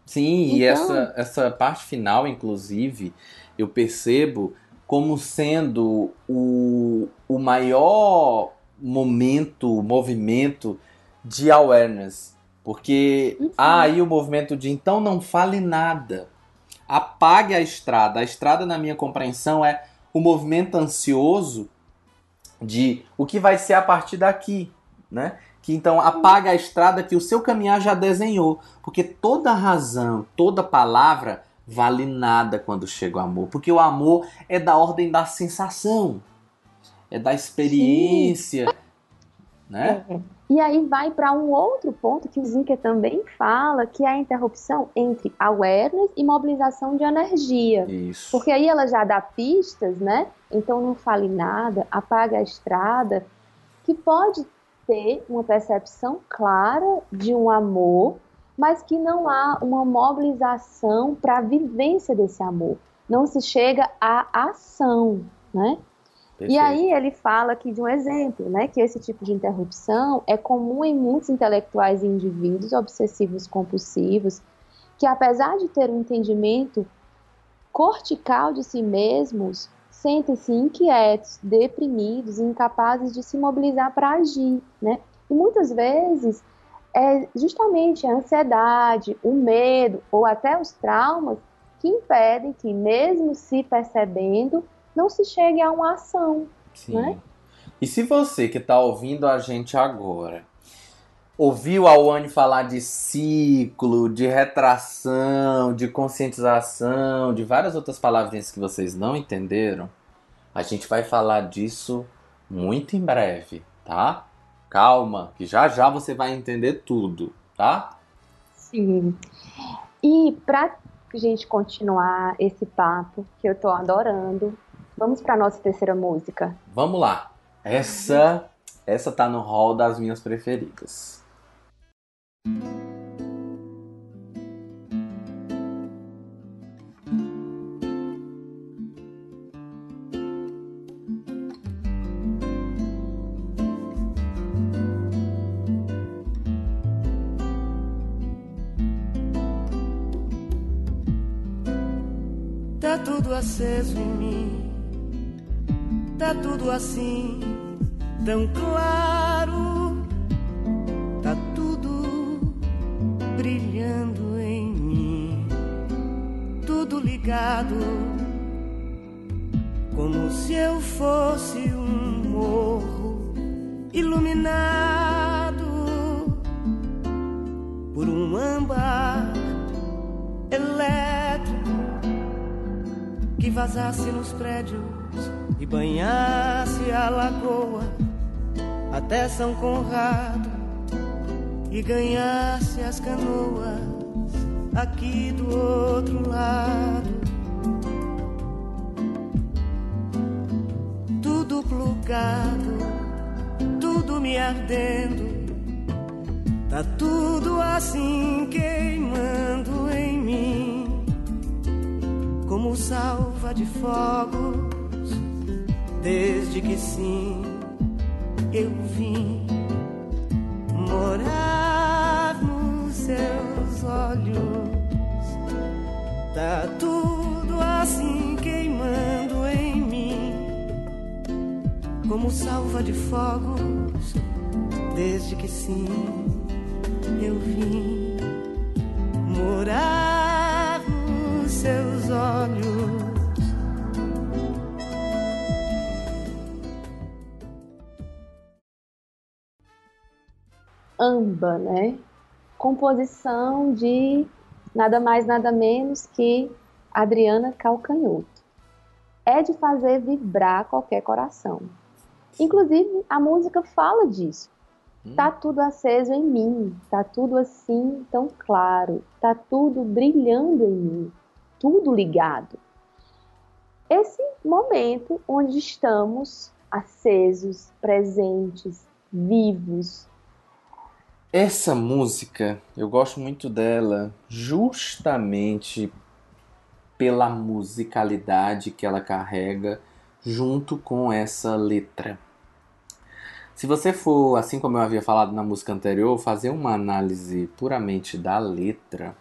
Sim, então... e essa, essa parte final, inclusive, eu percebo como sendo o, o maior momento, movimento de awareness. Porque uhum. há aí o movimento de então não fale nada. Apague a estrada. A estrada, na minha compreensão, é o movimento ansioso de o que vai ser a partir daqui, né? Que então apaga a estrada que o seu caminhar já desenhou, porque toda razão, toda palavra vale nada quando chega o amor, porque o amor é da ordem da sensação, é da experiência, Sim. né? É. E aí vai para um outro ponto que o Zinker também fala, que é a interrupção entre awareness e mobilização de energia. Isso. Porque aí ela já dá pistas, né? Então não fale nada, apaga a estrada, que pode ter uma percepção clara de um amor, mas que não há uma mobilização para a vivência desse amor. Não se chega à ação, né? Perfeito. E aí ele fala aqui de um exemplo, né, que esse tipo de interrupção é comum em muitos intelectuais e indivíduos obsessivos compulsivos, que apesar de ter um entendimento cortical de si mesmos, sentem-se inquietos, deprimidos incapazes de se mobilizar para agir, né? E muitas vezes é justamente a ansiedade, o medo ou até os traumas que impedem que, mesmo se percebendo, não se chegue a uma ação. Sim. Né? E se você que está ouvindo a gente agora ouviu a Wani falar de ciclo, de retração, de conscientização, de várias outras palavrinhas que vocês não entenderam, a gente vai falar disso muito em breve, tá? Calma, que já já você vai entender tudo, tá? Sim. E para gente continuar esse papo que eu tô adorando, Vamos para nossa terceira música. Vamos lá. Essa essa tá no hall das minhas preferidas. Tá tudo aceso em mim tá tudo assim, tão claro, tá tudo brilhando em mim, tudo ligado, como se eu fosse um morro iluminado por um âmbar elétrico que vazasse nos prédios e banhasse a lagoa até São Conrado e ganhasse as canoas aqui do outro lado. Tudo plugado, tudo me ardendo, tá tudo assim queimando em mim, como salva de fogo desde que sim eu vim morar nos seus olhos. Tá tudo assim queimando em mim, como salva de fogos, desde que sim eu vim morar Amba, né? Composição de nada mais, nada menos que Adriana Calcanhoto. É de fazer vibrar qualquer coração. Inclusive, a música fala disso. Hum. Tá tudo aceso em mim, tá tudo assim tão claro, tá tudo brilhando em mim, tudo ligado. Esse momento onde estamos acesos, presentes, vivos, essa música, eu gosto muito dela justamente pela musicalidade que ela carrega junto com essa letra. Se você for, assim como eu havia falado na música anterior, fazer uma análise puramente da letra,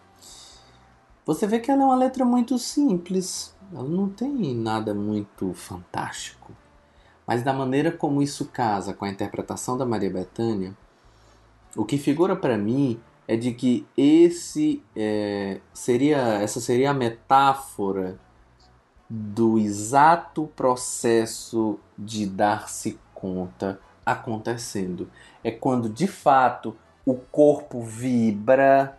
você vê que ela é uma letra muito simples. Ela não tem nada muito fantástico. Mas da maneira como isso casa com a interpretação da Maria Bethânia, o que figura para mim é de que esse é, seria essa seria a metáfora do exato processo de dar-se conta acontecendo. É quando de fato o corpo vibra,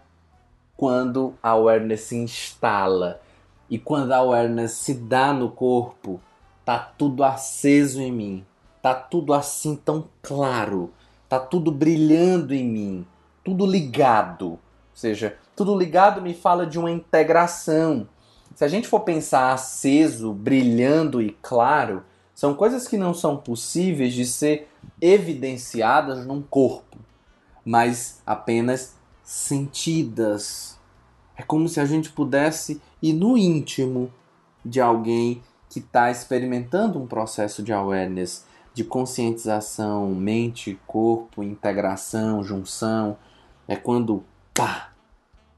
quando a awareness se instala. E quando a awareness se dá no corpo, tá tudo aceso em mim. Tá tudo assim tão claro. Tá tudo brilhando em mim. Tudo ligado. Ou seja, tudo ligado me fala de uma integração. Se a gente for pensar aceso, brilhando e claro, são coisas que não são possíveis de ser evidenciadas num corpo, mas apenas sentidas. É como se a gente pudesse ir no íntimo de alguém que está experimentando um processo de awareness, de conscientização, mente, corpo, integração, junção. É quando pá,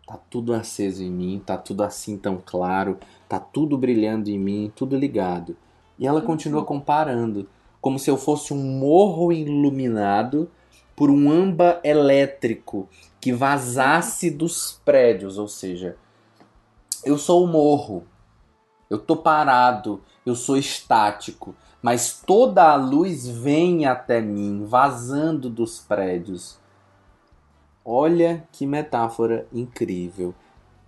tá tudo aceso em mim, tá tudo assim tão claro, tá tudo brilhando em mim, tudo ligado. E ela continua uhum. comparando, como se eu fosse um morro iluminado por um âmbar elétrico que vazasse dos prédios, ou seja, eu sou o morro, eu tô parado, eu sou estático, mas toda a luz vem até mim, vazando dos prédios. Olha que metáfora incrível.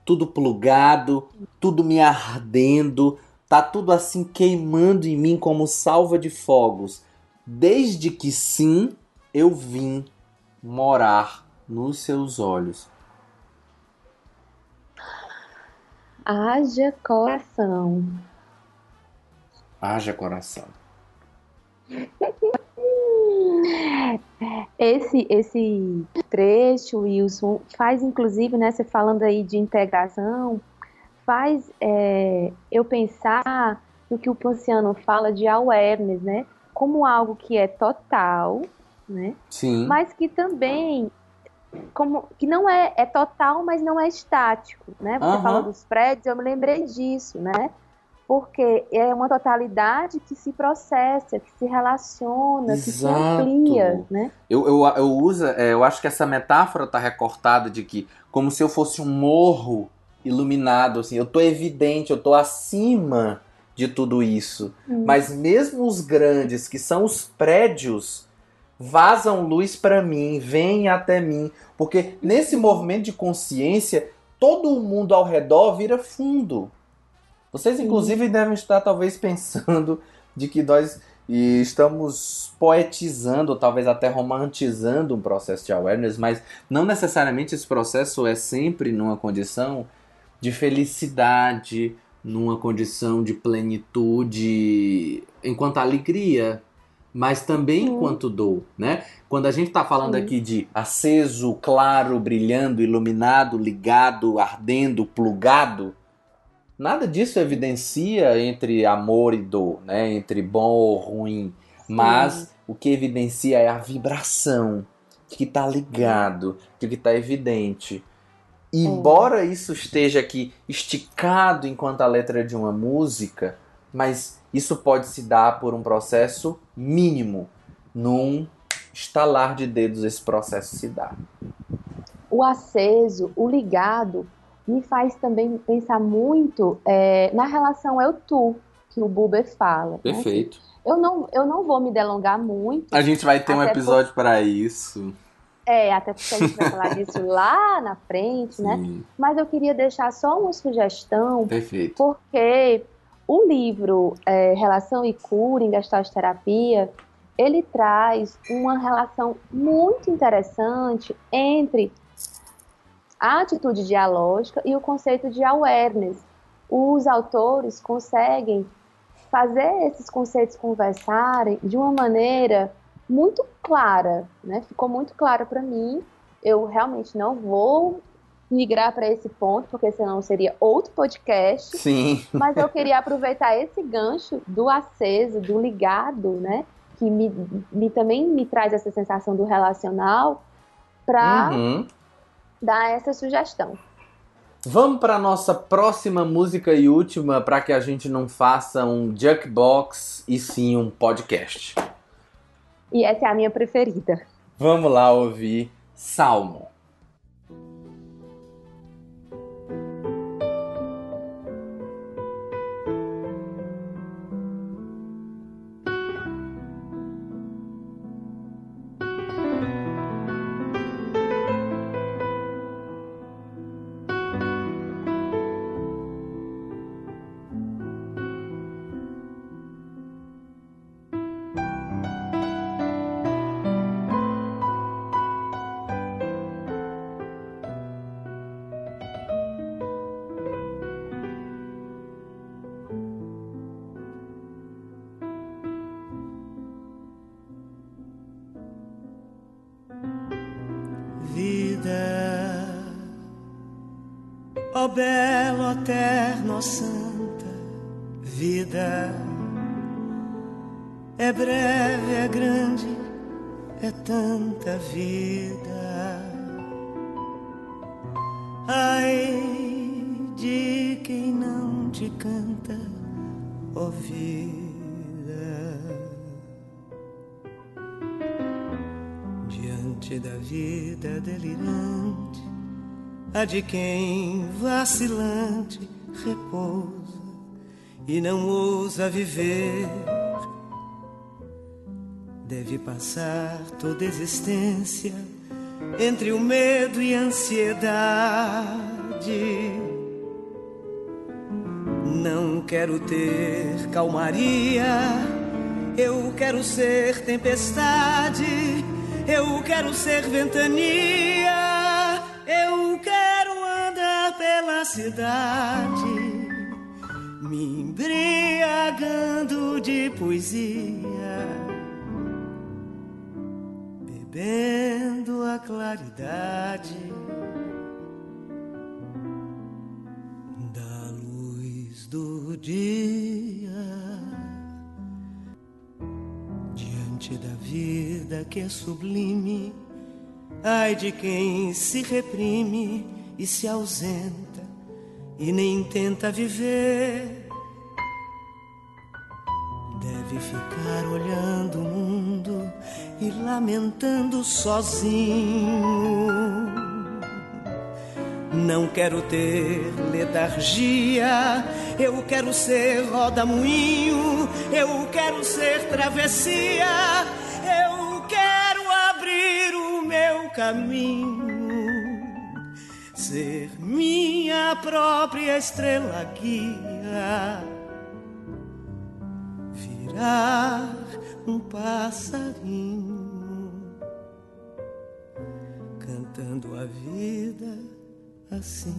Tudo plugado, tudo me ardendo, Tá tudo assim queimando em mim como salva de fogos. Desde que sim, eu vim morar nos seus olhos. Haja coração. Haja coração. Esse, esse trecho, Wilson, faz inclusive, né, você falando aí de integração, faz é, eu pensar no que o Ponciano fala de awareness, né? Como algo que é total, né? Sim. Mas que também como que não é, é total, mas não é estático, né? Você uhum. fala dos prédios, eu me lembrei disso, né? Porque é uma totalidade que se processa, que se relaciona, Exato. que se amplia, né? Eu, eu, eu uso, é, eu acho que essa metáfora está recortada de que como se eu fosse um morro iluminado, assim, eu tô evidente, eu tô acima de tudo isso. Hum. Mas mesmo os grandes, que são os prédios, vazam luz para mim, vêm até mim, porque nesse movimento de consciência, todo o mundo ao redor vira fundo. Vocês inclusive devem estar talvez pensando de que nós estamos poetizando, ou talvez até romantizando um processo de awareness, mas não necessariamente esse processo é sempre numa condição de felicidade, numa condição de plenitude, enquanto alegria, mas também Sim. enquanto dor, né? Quando a gente está falando Sim. aqui de aceso, claro, brilhando, iluminado, ligado, ardendo, plugado, nada disso evidencia entre amor e dor, né? Entre bom ou ruim, mas o que evidencia é a vibração que está ligado, que está evidente. E é. embora isso esteja aqui esticado enquanto a letra de uma música, mas isso pode se dar por um processo mínimo. Num estalar de dedos esse processo se dá. O aceso, o ligado, me faz também pensar muito é, na relação eu-tu que o Buber fala. Né? Perfeito. Né? Eu não, eu não vou me delongar muito. A gente vai ter um episódio por... para isso. É, até porque a gente vai falar disso lá na frente, né? Sim. né? Mas eu queria deixar só uma sugestão. Perfeito. Porque o livro é, Relação e Cura em Gestalt Terapia, ele traz uma relação muito interessante entre a atitude dialógica e o conceito de awareness. Os autores conseguem fazer esses conceitos conversarem de uma maneira muito clara, né? Ficou muito clara para mim. Eu realmente não vou migrar para esse ponto, porque senão seria outro podcast. Sim. Mas eu queria aproveitar esse gancho do aceso, do ligado, né? Que me, me também me traz essa sensação do relacional para uhum. Dar essa sugestão. Vamos para nossa próxima música e última para que a gente não faça um jukebox e sim um podcast. E essa é a minha preferida. Vamos lá ouvir Salmo. De quem vacilante repousa e não ousa viver. Deve passar toda existência entre o medo e a ansiedade. Não quero ter calmaria, eu quero ser tempestade, eu quero ser ventania, pela cidade, me embriagando de poesia, bebendo a claridade da luz do dia. Diante da vida que é sublime, ai de quem se reprime e se ausenta e nem tenta viver. Deve ficar olhando o mundo e lamentando sozinho. Não quero ter letargia, eu quero ser roda-moinho, eu quero ser travessia, eu quero abrir o meu caminho, ser minha própria estrela guia, virar um passarinho, cantando a vida assim,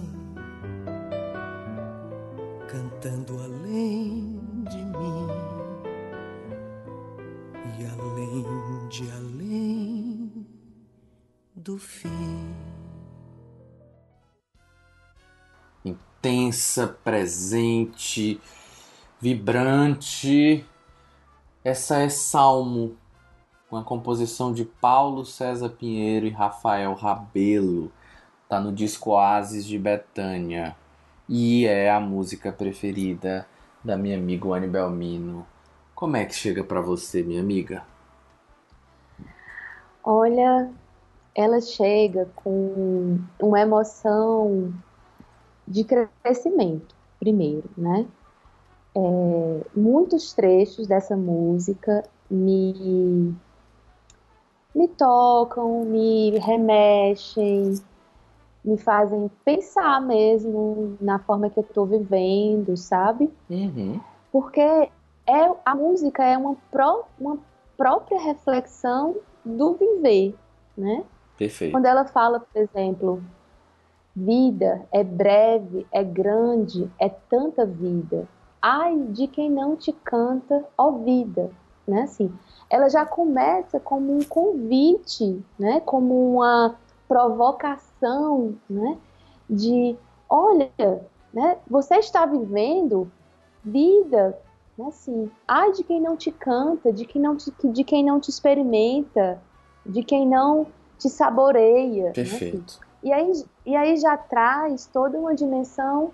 cantando além de mim. E além de além do fim. Intensa, presente, vibrante. Essa é Salmo, com a composição de Paulo César Pinheiro e Rafael Rabelo. Tá no disco Oasis de Betânia. E é a música preferida da minha amiga Anne Belmino. Como é que chega para você, minha amiga? Olha, ela chega com uma emoção de crescimento, primeiro, né? É, muitos trechos dessa música me, me tocam, me remexem, me fazem pensar mesmo na forma que eu estou vivendo, sabe? Uhum. Porque é, a música é uma, pró, uma própria reflexão do viver, né? Perfeito. Quando ela fala, por exemplo, vida é breve, é grande, é tanta vida. Ai de quem não te canta, ó vida, né? Assim, ela já começa como um convite, né? Como uma provocação, né? De, olha, né? Você está vivendo vida, né? Assim, ai de quem não te canta, de quem não te, de quem não te experimenta, de quem não te saboreia. Perfeito. Né? E aí, e aí já traz toda uma dimensão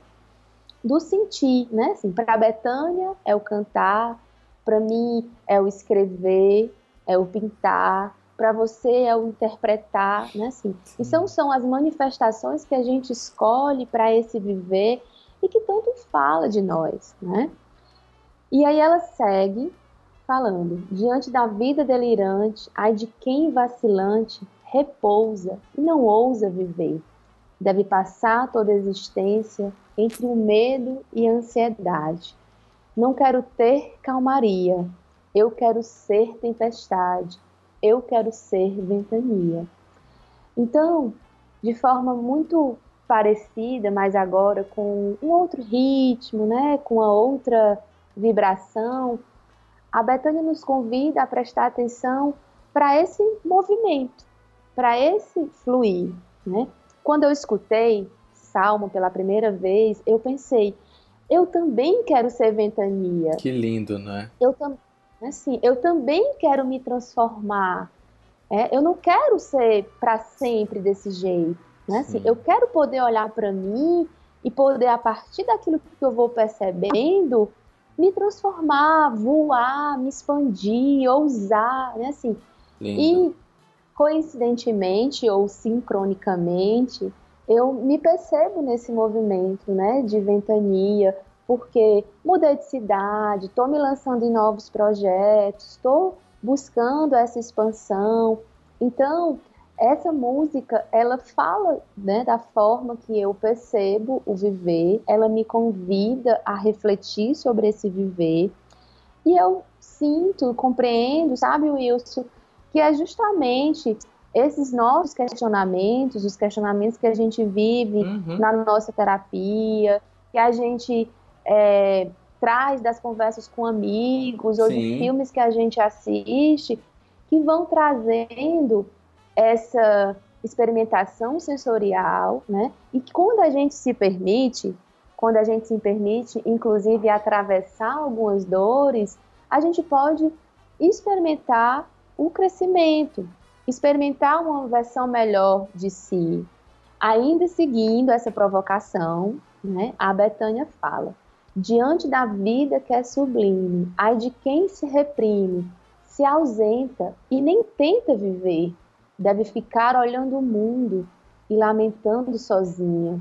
do sentir, né? Assim, para a Betânia é o cantar, para mim é o escrever, é o pintar, para você é o interpretar, né? Assim, então são as manifestações que a gente escolhe para esse viver e que tanto fala de nós, né? E aí ela segue falando: diante da vida delirante, ai de quem vacilante repousa e não ousa viver. Deve passar toda a existência entre o medo e a ansiedade. Não quero ter calmaria, eu quero ser tempestade, eu quero ser ventania. Então, de forma muito parecida, mas agora com um outro ritmo, né, com a outra vibração, a Betânia nos convida a prestar atenção para esse movimento, para esse fluir. Né? Quando eu escutei Salmo pela primeira vez, eu pensei, eu também quero ser ventania. Que lindo, né? Eu, tam assim, eu também quero me transformar. É, eu não quero ser para sempre desse jeito. Né? Assim, eu quero poder olhar para mim e poder, a partir daquilo que eu vou percebendo, me transformar, voar, me expandir, ousar, né? Assim. Lindo. E coincidentemente ou sincronicamente, eu me percebo nesse movimento, né, de ventania, porque mudei de cidade, estou me lançando em novos projetos, estou buscando essa expansão. Então, essa música, ela fala né, da forma que eu percebo o viver, ela me convida a refletir sobre esse viver, e eu sinto, compreendo, sabe, Wilson, que é justamente esses novos questionamentos, os questionamentos que a gente vive uhum. na nossa terapia, que a gente é, traz das conversas com amigos, ou Sim. de filmes que a gente assiste, que vão trazendo essa experimentação sensorial, né? E quando a gente se permite, quando a gente se permite, inclusive, atravessar algumas dores, a gente pode experimentar o crescimento, experimentar uma versão melhor de si. Ainda seguindo essa provocação, né, a Betânia fala: diante da vida que é sublime, ai de quem se reprime, se ausenta e nem tenta viver, deve ficar olhando o mundo e lamentando sozinha.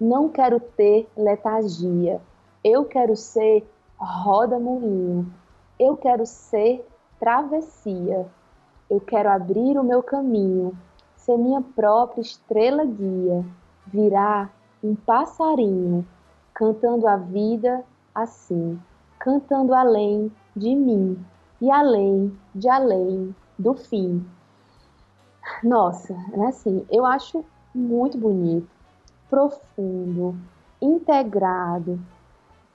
Não quero ter letargia, eu quero ser roda-moinho, eu quero ser travessia, eu quero abrir o meu caminho, ser minha própria estrela guia, virar um passarinho, cantando a vida assim, cantando além de mim e além de além do fim. Nossa, é assim, eu acho muito bonito, profundo, integrado,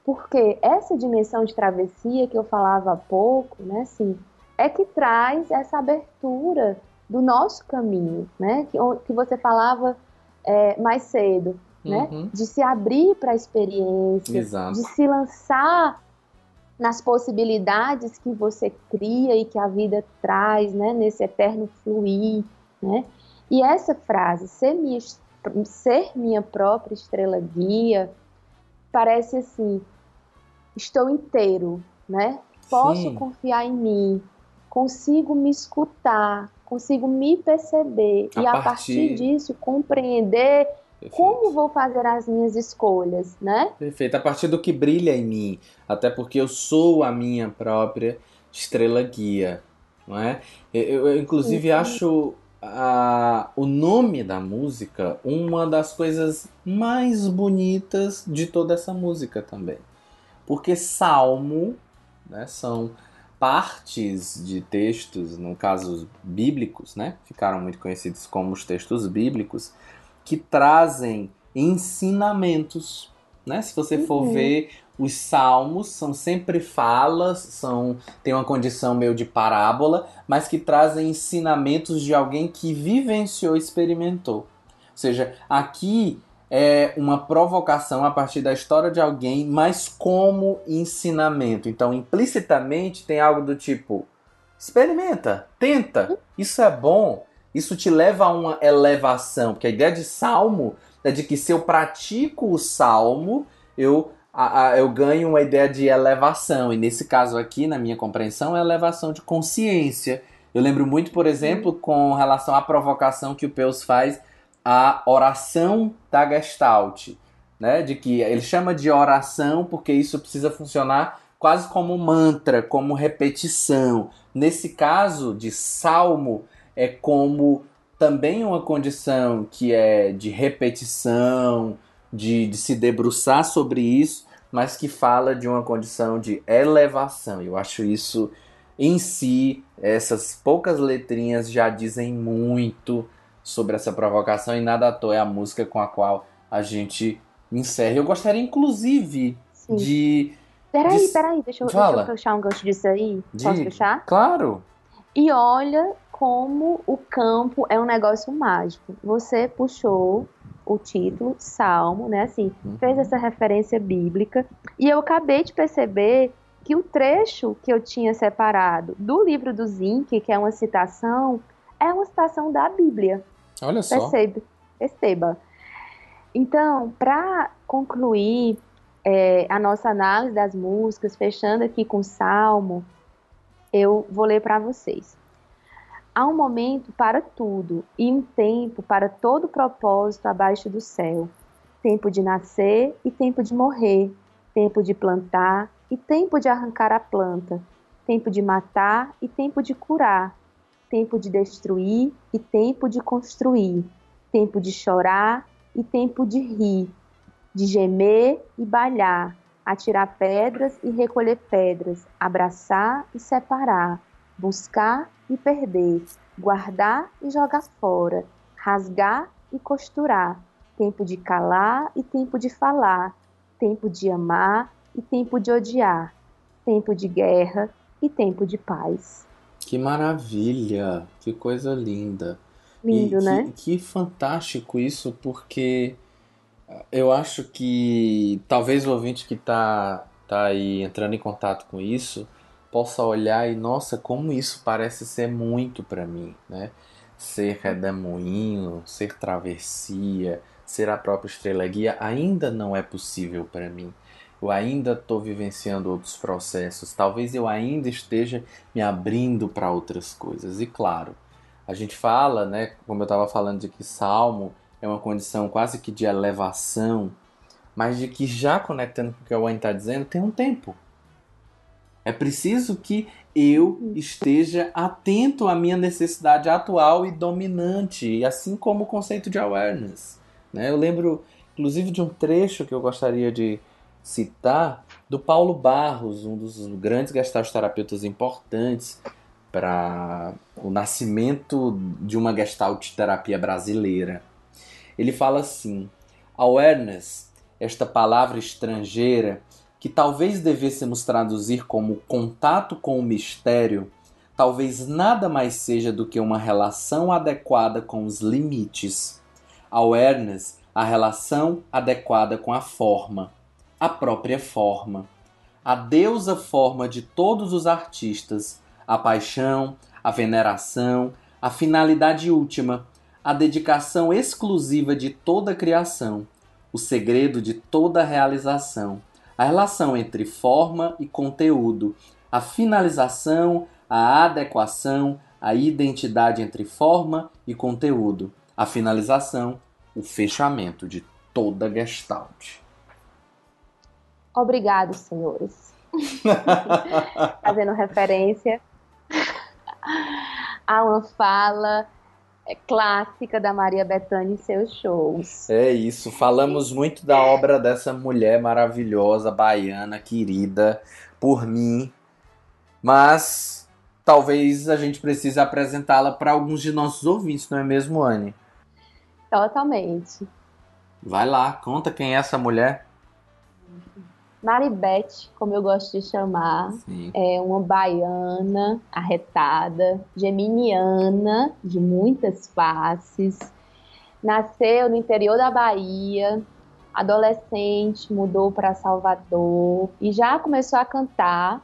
porque essa dimensão de travessia que eu falava há pouco, né, assim, é que traz essa abertura do nosso caminho, né, que, que você falava é, mais cedo, né, uhum. de se abrir para a experiência, Exato. de se lançar nas possibilidades que você cria e que a vida traz, né, nesse eterno fluir, né? E essa frase, ser minha, ser minha própria estrela guia, parece assim, estou inteiro, né? Posso Sim. confiar em mim, consigo me escutar, consigo me perceber a e a partir disso compreender Perfeito. como vou fazer as minhas escolhas, né? Perfeito, a partir do que brilha em mim, até porque eu sou a minha própria estrela guia, não é? Eu, eu inclusive acho a, o nome da música uma das coisas mais bonitas de toda essa música também. Porque salmo né, são partes de textos, no caso bíblicos, né, ficaram muito conhecidos como os textos bíblicos, que trazem ensinamentos. Né? Se você for uhum. ver os salmos são sempre falas, são tem uma condição meio de parábola, mas que trazem ensinamentos de alguém que vivenciou, experimentou. Ou seja, aqui é uma provocação a partir da história de alguém, mas como ensinamento. Então, implicitamente tem algo do tipo: experimenta, tenta, isso é bom, Isso te leva a uma elevação, porque a ideia de salmo é de que se eu pratico o salmo, eu, a, a, eu ganho uma ideia de elevação. E nesse caso aqui, na minha compreensão, é elevação de consciência. Eu lembro muito, por exemplo, com relação à provocação que o Peus faz à oração da Gestalt. Né, de que ele chama de oração porque isso precisa funcionar quase como mantra, como repetição. Nesse caso de salmo, é como também uma condição que é de repetição, de, de se debruçar sobre isso, mas que fala de uma condição de elevação. Eu acho isso em si, essas poucas letrinhas já dizem muito sobre essa provocação e nada à toa é a música com a qual a gente encerra. Eu gostaria, inclusive, Sim. de. Peraí, de... peraí, deixa eu, deixa eu fechar um gancho disso aí. De... Posso fechar? Claro. E olha como o campo é um negócio mágico. Você puxou o título, Salmo, né? Assim, uhum. fez essa referência bíblica. E eu acabei de perceber que o trecho que eu tinha separado do livro do Zinc, que é uma citação, é uma citação da Bíblia. Olha só. Percebe? Perceba. Então, para concluir é, a nossa análise das músicas, fechando aqui com o Salmo, eu vou ler para vocês. Há um momento para tudo e um tempo para todo propósito abaixo do céu. Tempo de nascer e tempo de morrer, tempo de plantar e tempo de arrancar a planta, tempo de matar e tempo de curar, tempo de destruir e tempo de construir, tempo de chorar e tempo de rir, de gemer e balhar, atirar pedras e recolher pedras, abraçar e separar, buscar e perder, guardar e jogar fora, rasgar e costurar, tempo de calar e tempo de falar, tempo de amar e tempo de odiar, tempo de guerra e tempo de paz. Que maravilha, que coisa linda. Lindo, e né? Que, que fantástico isso, porque eu acho que talvez o ouvinte que está tá aí entrando em contato com isso possa olhar e nossa, como isso parece ser muito para mim, né? Ser redemoinho, ser travessia, ser a própria estrela guia ainda não é possível para mim. Eu ainda estou vivenciando outros processos. Talvez eu ainda esteja me abrindo para outras coisas. E claro, a gente fala, né, como eu estava falando de que Salmo é uma condição quase que de elevação, mas de que já conectando com o que o Wayne está dizendo, tem um tempo. É preciso que eu esteja atento à minha necessidade atual e dominante, assim como o conceito de awareness. Né? Eu lembro, inclusive, de um trecho que eu gostaria de citar do Paulo Barros, um dos grandes terapeutas importantes para o nascimento de uma gestalt terapia brasileira. Ele fala assim: awareness, esta palavra estrangeira, que talvez devêssemos traduzir como contato com o mistério, talvez nada mais seja do que uma relação adequada com os limites. Awareness, a relação adequada com a forma, a própria forma. A deusa forma de todos os artistas, a paixão, a veneração, a finalidade última, a dedicação exclusiva de toda a criação, o segredo de toda a realização, a relação entre forma e conteúdo, a finalização, a adequação, a identidade entre forma e conteúdo, a finalização, o fechamento de toda gestalt. Obrigado, senhores. Fazendo referência a uma fala clássica da Maria Bethânia em seus shows. É isso, falamos muito da obra dessa mulher maravilhosa, baiana, querida por mim, mas talvez a gente precise apresentá-la para alguns de nossos ouvintes, não é mesmo, Anne? Totalmente. Vai lá, conta quem é essa mulher. Maribeth, como eu gosto de chamar, Sim. é uma baiana arretada, geminiana, de muitas faces. Nasceu no interior da Bahia, adolescente, mudou para Salvador e já começou a cantar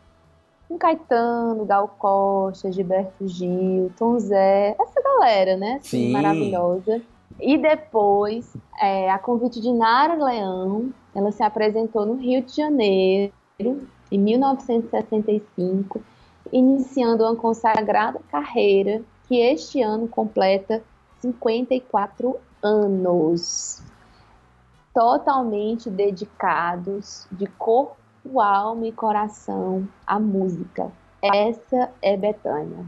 com Caetano, Gal Costa, Gilberto Gil, Tom Zé, essa galera, né? Assim, Sim. Maravilhosa. E depois, é, a convite de Nara Leão, ela se apresentou no Rio de Janeiro, em 1965, iniciando uma consagrada carreira que este ano completa 54 anos. Totalmente dedicados de corpo, alma e coração à música. Essa é Betânia.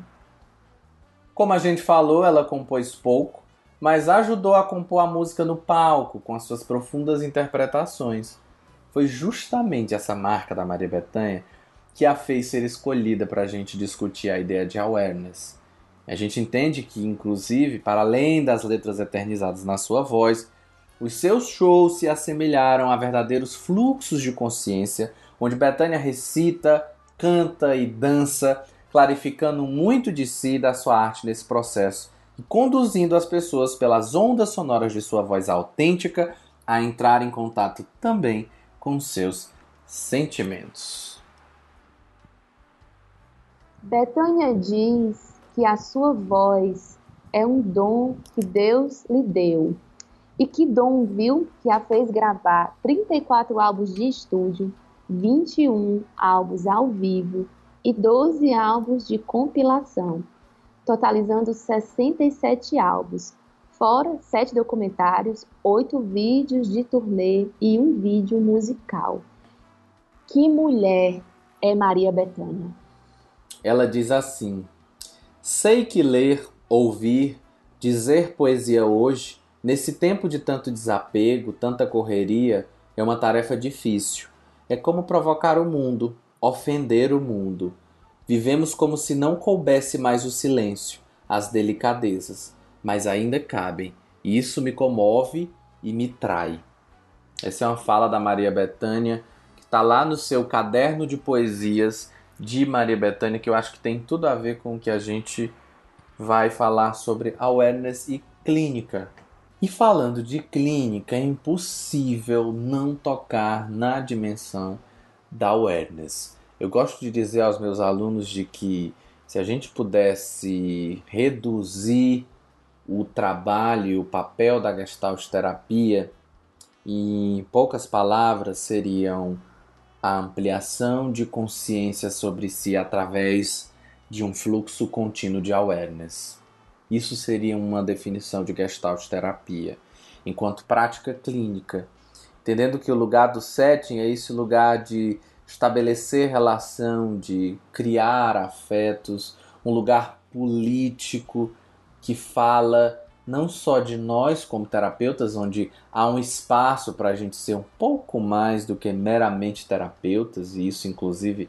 Como a gente falou, ela compôs pouco, mas ajudou a compor a música no palco com as suas profundas interpretações. Foi justamente essa marca da Maria Bethânia que a fez ser escolhida para a gente discutir a ideia de awareness. A gente entende que, inclusive, para além das letras eternizadas na sua voz, os seus shows se assemelharam a verdadeiros fluxos de consciência, onde Bethânia recita, canta e dança, clarificando muito de si e da sua arte nesse processo conduzindo as pessoas pelas ondas sonoras de sua voz autêntica a entrar em contato também com seus sentimentos. Betânia diz que a sua voz é um dom que Deus lhe deu. E que dom viu que a fez gravar 34 álbuns de estúdio, 21 álbuns ao vivo e 12 álbuns de compilação, totalizando 67 álbuns, fora 7 documentários, 8 vídeos de turnê e um vídeo musical. Que mulher é Maria Bethânia? Ela diz assim: Sei que ler, ouvir, dizer poesia hoje, nesse tempo de tanto desapego, tanta correria, é uma tarefa difícil. É como provocar o mundo, ofender o mundo. Vivemos como se não coubesse mais o silêncio, as delicadezas, mas ainda cabem. E isso me comove e me trai. Essa é uma fala da Maria Bethânia, que está lá no seu caderno de poesias de Maria Bethânia, que eu acho que tem tudo a ver com o que a gente vai falar sobre awareness e clínica. E falando de clínica, é impossível não tocar na dimensão da awareness. Eu gosto de dizer aos meus alunos de que se a gente pudesse reduzir o trabalho o papel da Gestalt terapia em poucas palavras seriam a ampliação de consciência sobre si através de um fluxo contínuo de awareness. Isso seria uma definição de Gestalt terapia, enquanto prática clínica, entendendo que o lugar do setting é esse lugar de estabelecer relação, de criar afetos, um lugar político que fala não só de nós como terapeutas, onde há um espaço para a gente ser um pouco mais do que meramente terapeutas, e isso inclusive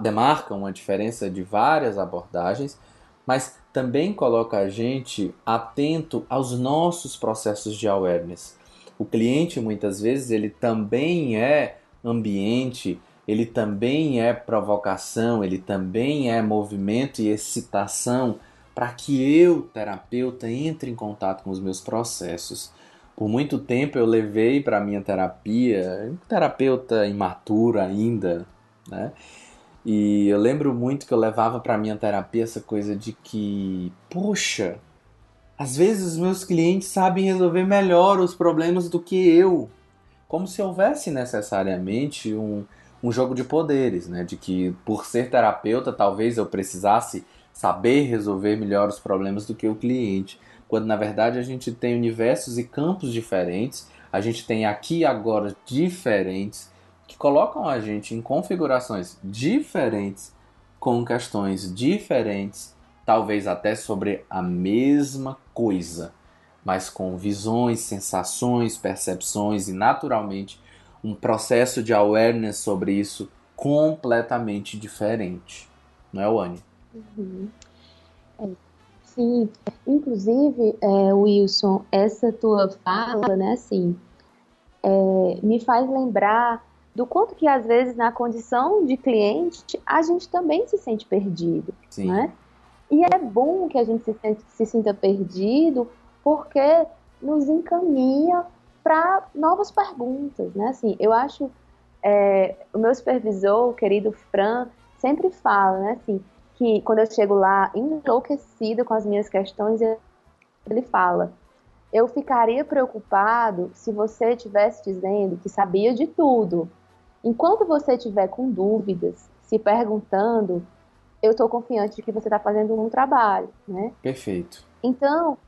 demarca uma diferença de várias abordagens, mas também coloca a gente atento aos nossos processos de awareness. O cliente muitas vezes ele também é ambiente, ele também é provocação, ele também é movimento e excitação para que eu, terapeuta, entre em contato com os meus processos. Por muito tempo eu levei para minha terapia, terapeuta imaturo ainda, né? E eu lembro muito que eu levava para minha terapia essa coisa de que, poxa, às vezes os meus clientes sabem resolver melhor os problemas do que eu. Como se houvesse necessariamente um, um jogo de poderes, né? De que por ser terapeuta talvez eu precisasse saber resolver melhor os problemas do que o cliente. Quando na verdade a gente tem universos e campos diferentes, a gente tem aqui e agora diferentes que colocam a gente em configurações diferentes, com questões diferentes, talvez até sobre a mesma coisa, mas com visões, sensações, percepções e naturalmente um processo de awareness sobre isso completamente diferente. Não é, Wani? Uhum. É, sim, inclusive, é, Wilson, essa tua fala, né, assim, é, me faz lembrar do quanto que às vezes na condição de cliente a gente também se sente perdido, Sim. né? E é bom que a gente se, sente, se sinta perdido porque nos encaminha para novas perguntas, né? Assim, eu acho é, o meu supervisor, o querido Fran, sempre fala, né, assim, que quando eu chego lá enlouquecida com as minhas questões, ele fala: Eu ficaria preocupado se você estivesse dizendo que sabia de tudo. Enquanto você estiver com dúvidas, se perguntando, eu estou confiante de que você está fazendo um trabalho, né? Perfeito. Então,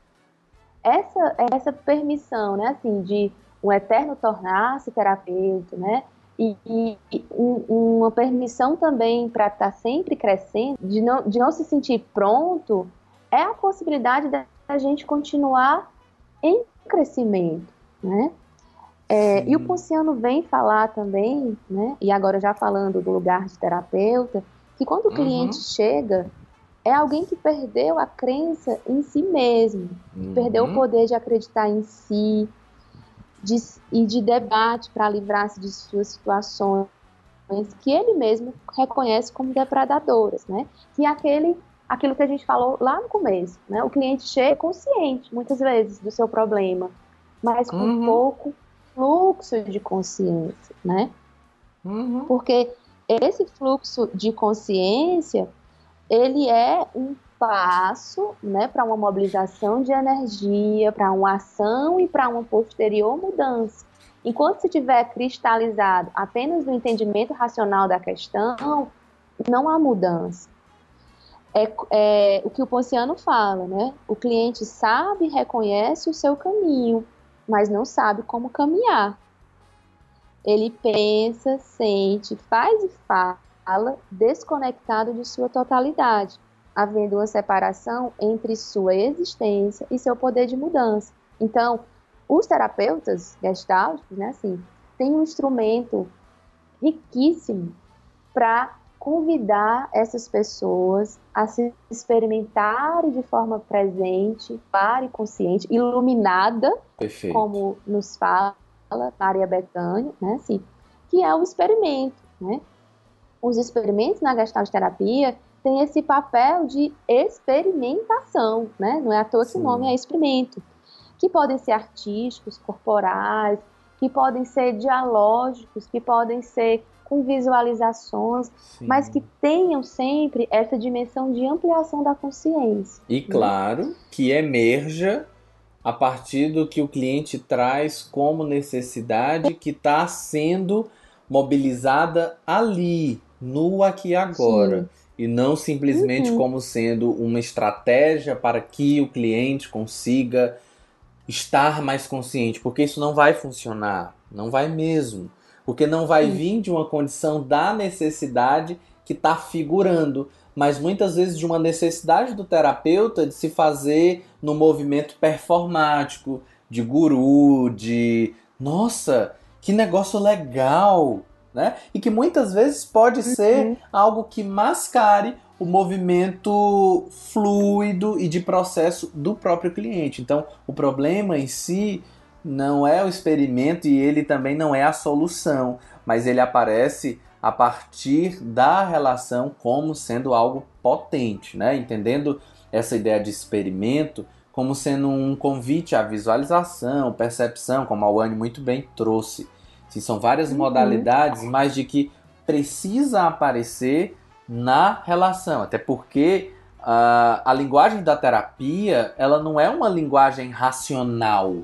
essa essa permissão, né, assim, de um eterno tornar-se terapeuta, né? E, e um, uma permissão também para estar tá sempre crescendo, de não, de não se sentir pronto, é a possibilidade da gente continuar em crescimento, né? É, e o Ponciano vem falar também, né? E agora já falando do lugar de terapeuta, que quando o uhum. cliente chega, é alguém que perdeu a crença em si mesmo, uhum. perdeu o poder de acreditar em si de, e de debate para livrar-se de suas situações que ele mesmo reconhece como depredadoras, né? Que é aquele, aquilo que a gente falou lá no começo, né? O cliente chega consciente, muitas vezes, do seu problema, mas com uhum. pouco fluxo de consciência, né? Uhum. Porque esse fluxo de consciência, ele é um passo né, para uma mobilização de energia, para uma ação e para uma posterior mudança. Enquanto se tiver cristalizado apenas no entendimento racional da questão, não há mudança. É, é, o que o Ponciano fala, né? O cliente sabe e reconhece o seu caminho, mas não sabe como caminhar. Ele pensa, sente, faz e fala desconectado de sua totalidade havendo uma separação entre sua existência e seu poder de mudança. Então, os terapeutas gestálticos, né, assim, têm um instrumento riquíssimo para convidar essas pessoas a se experimentarem de forma presente, para e consciente, iluminada, Perfeito. como nos fala Maria Bethânia, né, assim, que é o experimento, né? Os experimentos na gestalt terapia tem esse papel de experimentação, né? Não é à toa que o nome é experimento. Que podem ser artísticos, corporais, que podem ser dialógicos, que podem ser com visualizações, Sim. mas que tenham sempre essa dimensão de ampliação da consciência. E né? claro, que emerja a partir do que o cliente traz como necessidade que está sendo mobilizada ali, no aqui e agora. Sim e não simplesmente uhum. como sendo uma estratégia para que o cliente consiga estar mais consciente, porque isso não vai funcionar, não vai mesmo, porque não vai uhum. vir de uma condição da necessidade que está figurando, mas muitas vezes de uma necessidade do terapeuta de se fazer no movimento performático, de guru, de nossa, que negócio legal, né? E que muitas vezes pode uhum. ser algo que mascare o movimento fluido e de processo do próprio cliente. Então, o problema em si não é o experimento e ele também não é a solução, mas ele aparece a partir da relação como sendo algo potente, né? Entendendo essa ideia de experimento como sendo um convite à visualização, percepção, como a Wani muito bem trouxe. Sim, são várias uhum. modalidades, mas de que precisa aparecer na relação. Até porque uh, a linguagem da terapia ela não é uma linguagem racional.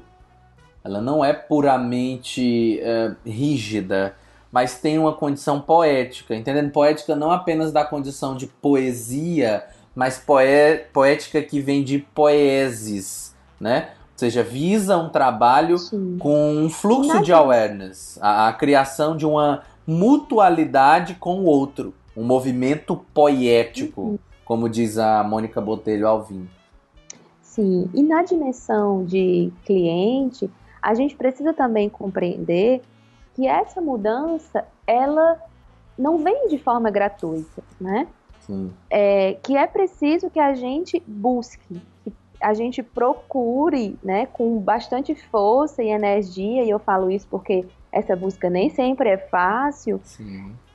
Ela não é puramente uh, rígida, mas tem uma condição poética. Entendendo? Poética não apenas da condição de poesia, mas poé poética que vem de poeses, né? Ou seja, visa um trabalho Sim. com um fluxo de awareness, a, a, criação de uma mutualidade com o outro, um movimento poético, uhum. como diz a Mônica Botelho Alvim. Sim, e na dimensão de cliente, a gente precisa também compreender que essa mudança, ela não vem de forma gratuita, né? Sim. É, que é preciso que a gente busque, que a gente procure, né, com bastante força e energia, e eu falo isso porque essa busca nem sempre é fácil,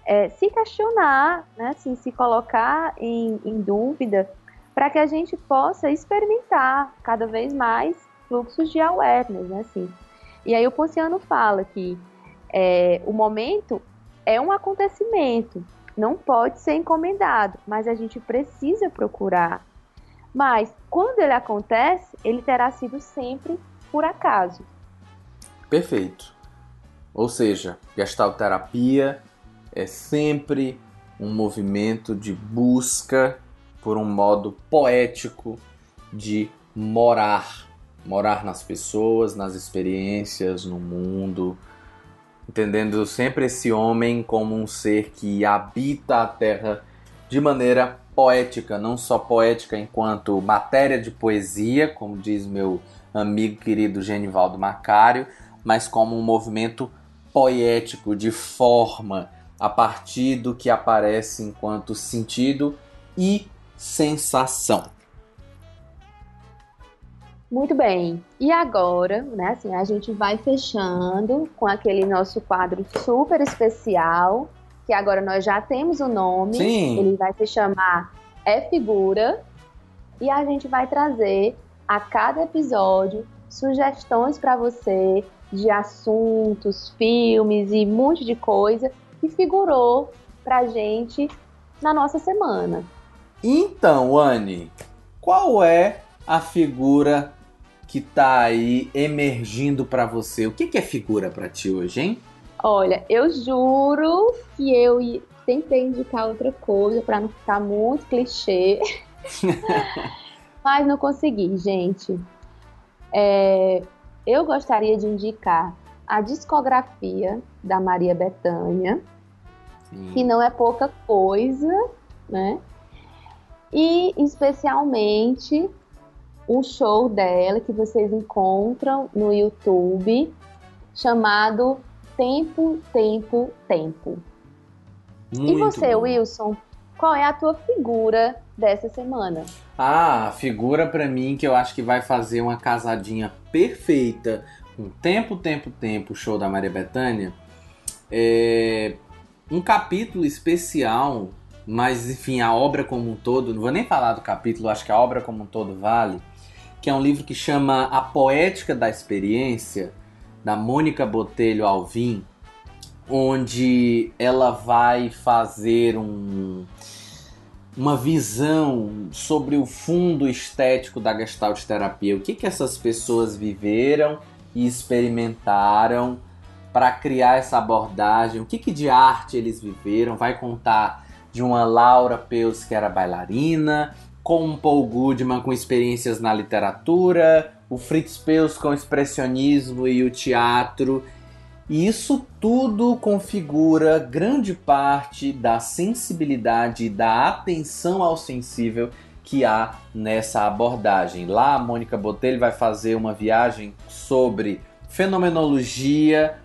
é, se questionar, né, assim, se colocar em, em dúvida, para que a gente possa experimentar cada vez mais fluxos de awareness, né, assim. E aí o Ponciano fala que é, o momento é um acontecimento, não pode ser encomendado, mas a gente precisa procurar. Mas quando ele acontece, ele terá sido sempre por acaso. Perfeito. Ou seja, gestalterapia é sempre um movimento de busca por um modo poético de morar, morar nas pessoas, nas experiências, no mundo, entendendo sempre esse homem como um ser que habita a terra de maneira poética, não só poética enquanto matéria de poesia, como diz meu amigo querido Genivaldo Macário, mas como um movimento poético de forma a partir do que aparece enquanto sentido e sensação. Muito bem. E agora, né, assim, a gente vai fechando com aquele nosso quadro super especial, que agora nós já temos o nome. Sim. Ele vai se chamar É Figura. E a gente vai trazer a cada episódio sugestões para você de assuntos, filmes e um monte de coisa que figurou pra gente na nossa semana. Então, Anne, qual é a figura que tá aí emergindo para você? O que, que é figura para ti hoje, hein? Olha, eu juro que eu tentei indicar outra coisa para não ficar muito clichê, mas não consegui, gente. É, eu gostaria de indicar a discografia da Maria Bethânia, que não é pouca coisa, né? E especialmente um show dela que vocês encontram no YouTube, chamado Tempo, Tempo, Tempo. Muito e você, bom. Wilson, qual é a tua figura dessa semana? Ah, a figura para mim que eu acho que vai fazer uma casadinha perfeita com Tempo, Tempo, Tempo, show da Maria Bethânia. É um capítulo especial, mas enfim, a obra como um todo, não vou nem falar do capítulo, acho que a obra como um todo vale, que é um livro que chama A Poética da Experiência, da Mônica Botelho Alvim, onde ela vai fazer um, uma visão sobre o fundo estético da Gestalt terapia, o que, que essas pessoas viveram e experimentaram para criar essa abordagem, o que, que de arte eles viveram, vai contar de uma Laura Peus que era bailarina, com um Paul Goodman com experiências na literatura, o Fritz Peus com o expressionismo e o teatro. E isso tudo configura grande parte da sensibilidade e da atenção ao sensível que há nessa abordagem. Lá a Mônica Botelho vai fazer uma viagem sobre fenomenologia,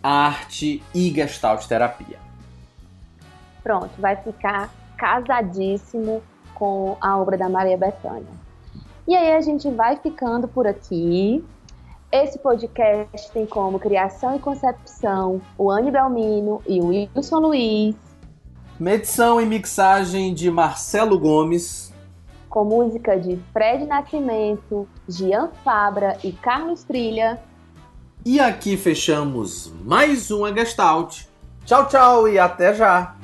arte e gestalt terapia. Pronto, vai ficar casadíssimo com a obra da Maria Bethânia. E aí a gente vai ficando por aqui. Esse podcast tem como criação e concepção o Anne Belmino e o Wilson Luiz, Medição e mixagem de Marcelo Gomes. com música de Fred Nascimento, Gian Fabra e Carlos Trilha. E aqui fechamos mais uma Gestalt. Tchau, tchau e até já!